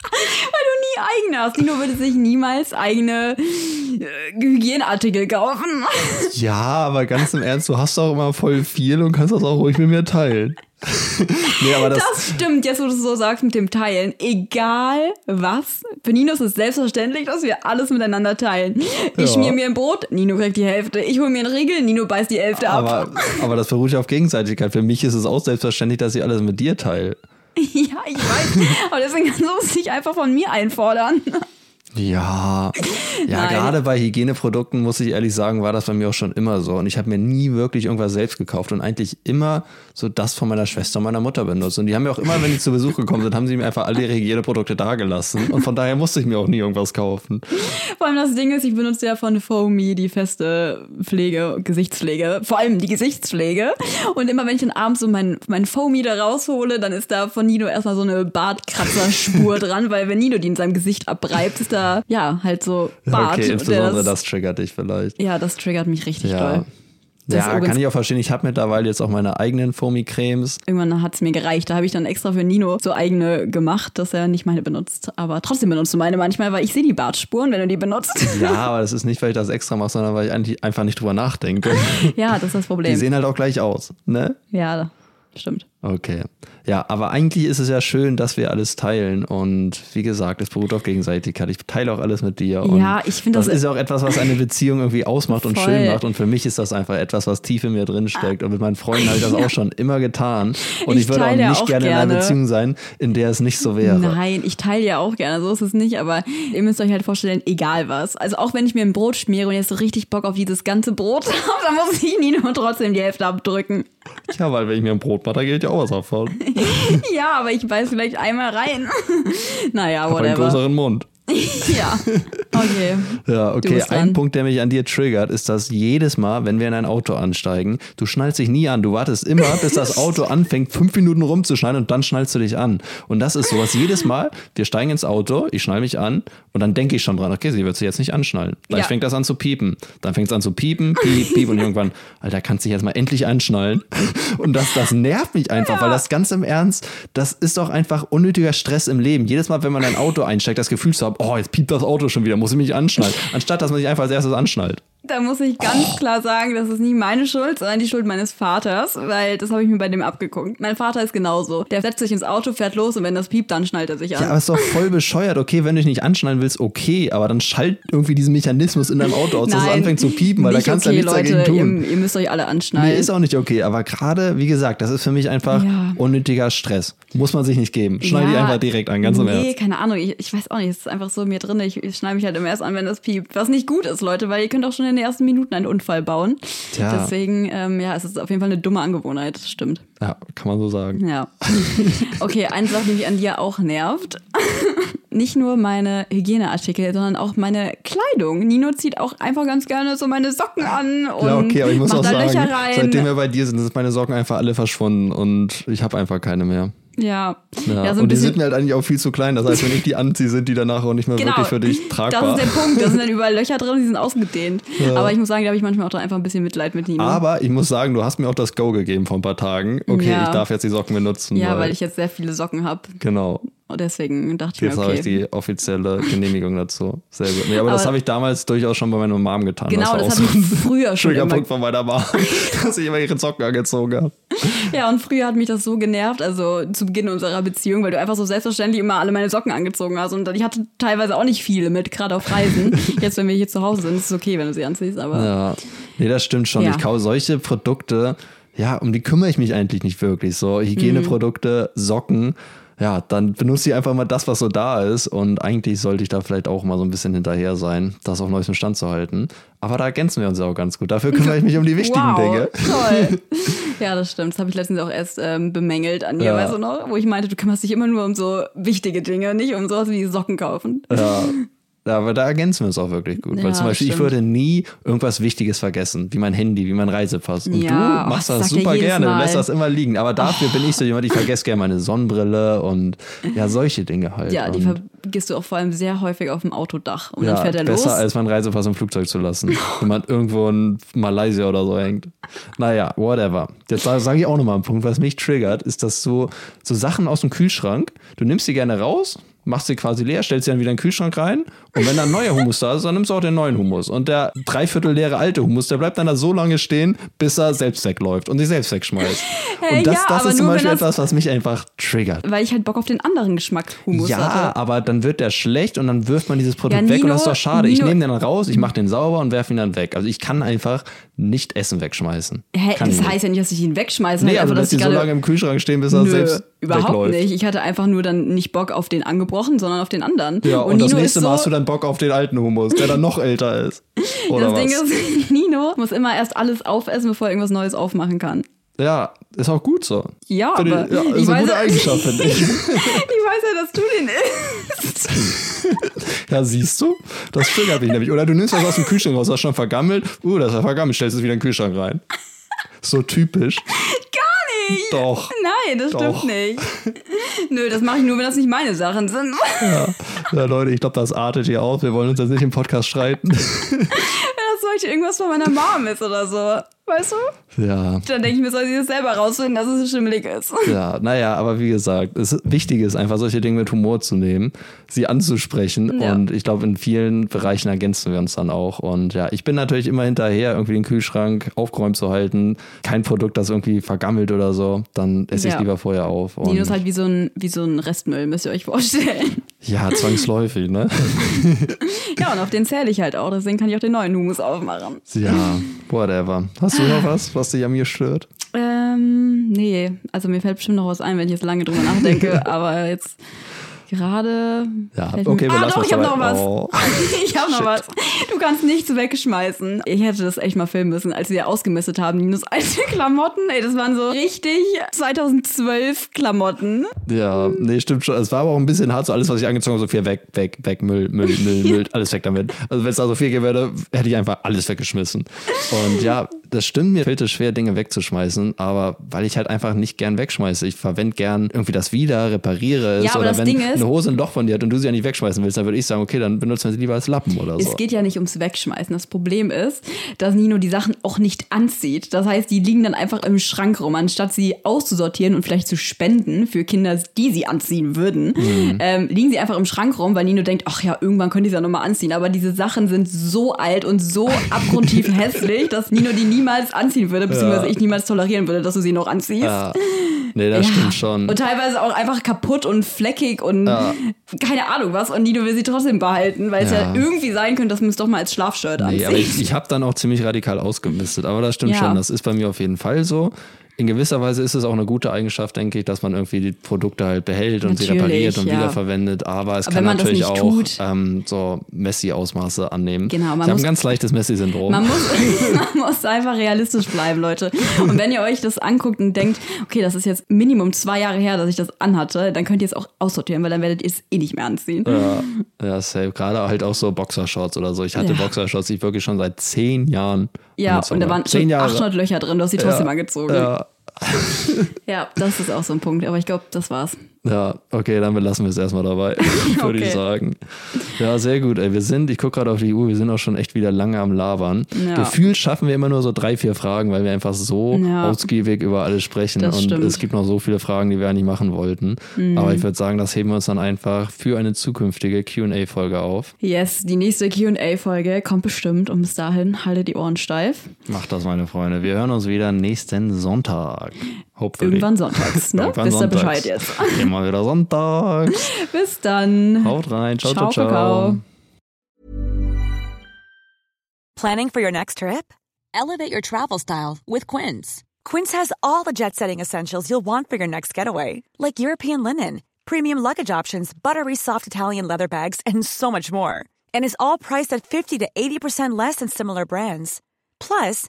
Weil du nie eigene hast. Nino würde sich niemals eigene äh, Hygieneartikel kaufen. Ja, aber ganz im Ernst, du hast auch immer voll viel und kannst das auch ruhig mit mir teilen. nee, das, Das stimmt, jetzt wo du es so sagst mit dem Teilen. Egal was, für Nino ist es selbstverständlich, dass wir alles miteinander teilen. Ich Ja. schmier mir ein Brot, Nino kriegt die Hälfte. Ich hole mir einen Riegel, Nino beißt die Hälfte ab. aber, aber das beruht ja auf Gegenseitigkeit. Für mich ist es auch selbstverständlich, dass ich alles mit dir teile. Ja, ich weiß. Aber deswegen kannst du es nicht einfach von mir einfordern. Ja, ja, gerade bei Hygieneprodukten muss ich ehrlich sagen, war das bei mir auch schon immer so. Und ich habe mir nie wirklich irgendwas selbst gekauft und eigentlich immer so das von meiner Schwester und meiner Mutter benutzt. Und die haben mir auch immer, wenn die zu Besuch gekommen sind, haben sie mir einfach alle ihre Hygieneprodukte dagelassen. Und von daher musste ich mir auch nie irgendwas kaufen. Vor allem das Ding ist, ich benutze ja von Foamy die feste Pflege, Gesichtspflege, vor allem die Gesichtspflege. Und immer wenn ich dann abends so mein, mein Foamy da raushole, dann ist da von Nino erstmal so eine Bartkratzerspur dran, weil wenn Nino die in seinem Gesicht abreibt, ist da ja halt so Bart. okay, der insbesondere das triggert dich vielleicht. Ja, das triggert mich richtig Ja. doll. Das Ja, kann ich auch verstehen. Ich habe mittlerweile jetzt auch meine eigenen Foamy-Cremes. Irgendwann hat es mir gereicht. Da habe ich dann extra für Nino so eigene gemacht, dass er nicht meine benutzt. Aber trotzdem benutzt du meine manchmal, weil ich sehe die Bartspuren, wenn du die benutzt. Ja, aber das ist nicht, weil ich das extra mache, sondern weil ich eigentlich einfach nicht drüber nachdenke. ja, das ist das Die Problem. sehen halt auch gleich aus, ne? Ja, stimmt. Okay. Ja, aber eigentlich ist es ja schön, dass wir alles teilen und wie gesagt, es beruht auf Gegenseitigkeit. Ich teile auch alles mit dir. Und Ja, ich finde das das- ist auch etwas, was eine Beziehung irgendwie ausmacht und Voll. schön macht. Und für mich ist das einfach etwas, was tief in mir drin steckt. Und mit meinen Freunden habe ich das auch schon immer getan. Und ich, Ich würde auch nicht auch gerne, in einer gerne. Beziehung sein, in der es nicht so wäre. Nein, ich teile ja auch gerne, so ist es nicht, aber ihr müsst euch halt vorstellen, egal was. Also auch wenn ich mir ein Brot schmiere und jetzt so richtig Bock auf dieses ganze Brot habe, dann muss ich Nino trotzdem die Hälfte abdrücken. Ja, weil wenn ich mir ein Brot mache, da geht ja auch was davon. Ja, aber ich beiß vielleicht einmal rein. naja, Aber einen whatever. größeren Mund. Ja, okay. Ja, Du okay. Ein. Punkt, der mich an dir triggert, ist, dass jedes Mal, wenn wir in ein Auto ansteigen, du schnallst dich nie an. Du wartest immer, bis das Auto anfängt, fünf Minuten rumzuschnallen und dann schnallst du dich an. Und das ist sowas. Jedes Mal, wir steigen ins Auto, ich schnall mich an und dann denke ich schon dran, okay, sie wird sich jetzt nicht anschnallen. Dann Ja. fängt das an zu piepen. Dann fängt es an zu piepen, piep, piep und irgendwann, Alter, kannst dich jetzt mal endlich anschnallen. Und das, das nervt mich einfach, weil das ganz im Ernst, das ist doch einfach unnötiger Stress im Leben. Jedes Mal, wenn man in ein Auto einsteigt, das Gefühl zu haben, oh, jetzt piept das Auto schon wieder, muss ich mich anschnallen. Anstatt, dass man sich einfach als erstes anschnallt. Da muss ich ganz klar sagen, das ist nie meine Schuld, sondern die Schuld meines Vaters, weil das habe ich mir bei dem abgeguckt. Mein Vater ist genauso. Der setzt sich ins Auto, fährt los und wenn das piept, dann schnallt er sich an. Ja, aber ist doch voll bescheuert. Okay, wenn du dich nicht anschnallen willst, okay, aber dann schalt irgendwie diesen Mechanismus in deinem Auto aus, dass es Nein, anfängt zu piepen, weil da kannst du okay, ja nichts Leute, dagegen tun. Ihr, ihr müsst euch alle anschnallen. Nee, ist auch nicht okay, aber gerade, wie gesagt, das ist für mich einfach Ja. unnötiger Stress. Muss man sich nicht geben. Schnall die Ja, einfach direkt an, ganz im Nee, Ernst. keine Ahnung, ich, ich weiß auch nicht, es ist einfach so in mir drin. Ich, ich schneide mich halt immer erst an, wenn das piept. Was nicht gut ist, Leute, weil ihr könnt auch schon in den ersten Minuten einen Unfall bauen. Tja. Deswegen, ähm, ja, es ist auf jeden Fall eine dumme Angewohnheit, das stimmt. Ja, kann man so sagen. Ja. Okay, eine Sache, die mich an dir auch nervt. Nicht nur meine Hygieneartikel, sondern auch meine Kleidung. Nino zieht auch einfach ganz gerne so meine Socken an und Ja, okay, aber ich muss macht auch da sagen, Löcher rein. seitdem wir bei dir sind, sind meine Socken einfach alle verschwunden und ich habe einfach keine mehr. Ja. Ja, ja, so ein und die sind mir halt eigentlich auch viel zu klein. Das heißt, wenn ich die anziehe, sind die danach auch nicht mehr Genau, wirklich für dich tragbar. Das ist der Punkt. Da sind dann überall Löcher drin, die sind ausgedehnt. Aber ich muss sagen, da habe ich manchmal auch einfach ein bisschen Mitleid mit Nino. Aber ich muss sagen, du hast mir auch das Go gegeben vor ein paar Tagen. Okay, Ja. ich darf jetzt die Socken benutzen. ja, weil ich jetzt sehr viele Socken habe. Genau. Und deswegen dachte ich Jetzt mir, habe okay. ich die offizielle Genehmigung dazu. Sehr gut. Nee, aber, das Aber- habe ich damals durchaus schon bei meiner Mom getan. Genau, das auch habe ich früher schon Triggerpunkt von meiner Mom, dass ich immer ihre Socken angezogen habe. Ja, und früher hat mich das so genervt, also zu Beginn unserer Beziehung, weil du einfach so selbstverständlich immer alle meine Socken angezogen hast. Und ich hatte teilweise auch nicht viele mit, gerade auf Reisen. Jetzt, wenn wir hier zu Hause sind, ist es okay, wenn du sie anziehst, aber Ja, nee, das stimmt schon. Ja. Ich kaufe solche Produkte, ja, um die kümmere ich mich eigentlich nicht wirklich. So Hygieneprodukte, Socken, ja, dann benutze ich einfach mal das, was so da ist. Und eigentlich sollte ich da vielleicht auch mal so ein bisschen hinterher sein, das auf neuestem Stand zu halten. Aber da ergänzen wir uns ja auch ganz gut. Dafür kümmere ich mich um die wichtigen wow, Dinge. toll. Ja, das stimmt. Das habe ich letztens auch erst ähm, bemängelt an dir, Ja. weißt du noch? Wo ich meinte, du kümmerst dich immer nur um so wichtige Dinge, nicht um sowas wie Socken kaufen. Ja. Aber da ergänzen wir uns auch wirklich gut. Ja, Weil zum Beispiel, ich stimmt. würde nie irgendwas Wichtiges vergessen, wie mein Handy, wie mein Reisepass. Und Ja, du machst oh, das er super gerne, du lässt das immer liegen. Aber dafür bin ich so jemand, ich vergesse gerne meine Sonnenbrille und ja, solche Dinge halt. Ja, die vergisst du auch vor allem sehr häufig auf dem Autodach. Und ja, dann fährt er besser los. als mein Reisepass im Flugzeug zu lassen. wenn man irgendwo in Malaysia oder so hängt. Naja, whatever. Jetzt sage ich auch nochmal einen Punkt, was mich triggert, ist, dass so, so Sachen aus dem Kühlschrank, du nimmst die gerne raus, machst sie quasi leer, stellst sie dann wieder in den Kühlschrank rein und wenn dann neuer Hummus da ist, dann nimmst du auch den neuen Hummus. Und der dreiviertel leere alte Hummus, der bleibt dann da so lange stehen, bis er selbst wegläuft und sich selbst wegschmeißt. Hey, und das, ja, das ist zum Beispiel etwas, was mich einfach triggert. Weil ich halt Bock auf den anderen Geschmack Hummus Ja, hatte. aber dann wird der schlecht und dann wirft man dieses Produkt Ja, weg und Nino- das ist doch schade. ich Nino- nehme den dann raus, ich mache den sauber und werfe ihn dann weg. Also ich kann einfach nicht Essen wegschmeißen. Hä, kann das ich heißt ja nicht, dass ich ihn wegschmeiße. Nee, halt also lässt dass ihn ich so lange im Kühlschrank stehen, bis er Nö, selbst überhaupt nicht. Ich hatte einfach nur dann nicht Bock auf den angebrochen, sondern auf den anderen. Ja, und, das Nino nächste Mal so, hast du dann Bock auf den alten Hummus, der dann noch älter ist. Oder Das was? Ding ist, Nino muss immer erst alles aufessen, bevor er irgendwas Neues aufmachen kann. ja, ist auch gut so. Ja, Finde aber ich, ja, ich ist eine weiß gute ja- Eigenschaft, finde ich. Ich weiß ja, dass du den isst. Ja, siehst du? Das triggert mich nämlich. Oder du nimmst was aus dem Kühlschrank raus, das ist schon vergammelt. Uh, das ist ja vergammelt, stellst es wieder in den Kühlschrank rein. So typisch. Gar nicht. Doch. Nein, das Doch. stimmt nicht. Nö, das mache ich nur, wenn das nicht meine Sachen sind. Ja, Leute, ich glaube, das artet hier aus. Wir wollen uns jetzt nicht im Podcast streiten. Wenn das sollte irgendwas von meiner Mom ist oder so. Weißt du? Ja, Dann denke ich mir, soll sie das selber rausfinden, dass es so schimmelig ist. ja, naja, aber wie gesagt, es wichtig ist einfach, solche Dinge mit Humor zu nehmen, sie anzusprechen Ja. und ich glaube, in vielen Bereichen ergänzen wir uns dann auch. Und ja, ich bin natürlich immer hinterher, irgendwie den Kühlschrank aufgeräumt zu halten. Kein Produkt, das irgendwie vergammelt oder so, dann esse ich Ja. lieber vorher auf. Und Nino ist halt wie so, ein, wie so ein Restmüll, müsst ihr euch vorstellen. ja, zwangsläufig, ne? Ja, und auf den zähle ich halt auch, deswegen kann ich auch den neuen Hummus aufmachen. Ja, whatever. Hast du noch was, was dich an mir stört? Ähm, nee, also mir fällt bestimmt noch was ein, wenn ich jetzt lange drüber nachdenke, aber jetzt gerade. Ja, okay, mir- wir ah, doch, ich habe dabei. noch was. Oh. ich habe noch was. Du kannst nichts wegschmeißen. Ich hätte das echt mal filmen müssen, als wir ausgemistet haben. Minus alte Klamotten. Ey, das waren so richtig 2012 Klamotten. Ja, nee, stimmt schon. Es war aber auch ein bisschen hart, so alles, was ich angezogen habe, so viel weg, weg, weg, Müll, Müll, Müll, Müll, alles weg damit. Also wenn es da so viel wäre, hätte ich einfach alles weggeschmissen. Und ja, das stimmt, mir fällt es schwer, Dinge wegzuschmeißen, aber weil ich halt einfach nicht gern wegschmeiße. Ich verwende gern irgendwie das wieder, repariere es. Ja, aber oder das wenn Ding ist- eine Hose ein Loch von dir hat und du sie ja nicht wegschmeißen willst, dann würde ich sagen, okay, dann benutzen wir sie lieber als Lappen oder so. Es geht ja nicht ums Wegschmeißen. Das Problem ist, dass Nino die Sachen auch nicht anzieht. Das heißt, die liegen dann einfach im Schrank rum, anstatt sie auszusortieren und vielleicht zu spenden für Kinder, die sie anziehen würden. Mhm. Ähm, liegen sie einfach im Schrank rum, weil Nino denkt, ach ja, irgendwann könnte ich sie ja nochmal anziehen. Aber diese Sachen sind so alt und so abgrundtief hässlich, dass Nino die niemals anziehen würde, beziehungsweise Ja. ich niemals tolerieren würde, dass du sie noch anziehst. ja. Nee, das Ja. stimmt schon. Und teilweise auch einfach kaputt und fleckig und Ja. keine Ahnung was. Und Nino will sie trotzdem behalten, weil es ja. Irgendwie sein könnte, dass man es doch mal als Schlafshirt anzieht. Nee, aber ich, ich habe dann auch ziemlich radikal ausgemistet. Aber das stimmt schon. Das ist bei mir auf jeden Fall so. In gewisser Weise ist es auch eine gute Eigenschaft, denke ich, dass man irgendwie die Produkte halt behält und sie Natürlich, repariert und ja. wiederverwendet. Aber es Aber kann natürlich auch tut- ähm, so Messi-Ausmaße annehmen. Genau, man ich habe ein ganz leichtes Messi-Syndrom. Man muss, man muss einfach realistisch bleiben, Leute. Und wenn ihr euch das anguckt und denkt, okay, das ist jetzt Minimum zwei Jahre her, dass ich das anhatte, dann könnt ihr es auch aussortieren, weil dann werdet ihr es eh nicht mehr anziehen. Ja, ja, safe. Gerade halt auch so Boxershorts oder so. Ich hatte Ja. Boxershorts, die ich wirklich schon seit zehn Jahren. Ja, und da waren schon Jahre. 800 Löcher drin, du hast sie trotzdem ja, angezogen. Ja, Ja, das ist auch so ein Punkt. Aber ich glaube, das war's. Ja, okay, dann belassen wir es erstmal dabei, würde ich Okay. sagen. Ja, sehr gut. Ey. Wir sind, ich gucke gerade auf die Uhr, wir sind auch schon echt wieder lange am Labern. Ja. Gefühlt schaffen wir immer nur so drei, vier Fragen, weil wir einfach so Ja. ausgiebig über alles sprechen. Das und stimmt. Mhm. es gibt noch so viele Fragen, die wir eigentlich machen wollten. Aber ich würde sagen, das heben wir uns dann einfach für eine zukünftige QA-Folge auf. Yes, die nächste QA-Folge kommt bestimmt und bis dahin haltet die Ohren steif. Macht das, meine Freunde. Wir hören uns wieder nächsten Sonntag. Hopefully. Irgendwann sonntags, ne? Irgendwann Wisst ihr sonntags. Bescheid jetzt. Immer wieder Sonntag. Bis dann. Haut rein. Ciao, ciao, Ciao, ciao. Kakao. Planning for your next trip? Elevate your travel style with Quince. Quince has all the jet setting essentials you'll want for your next getaway, like European linen, premium luggage options, buttery soft Italian leather bags, and so much more. And is all priced at 50 to 80% less than similar brands. Plus,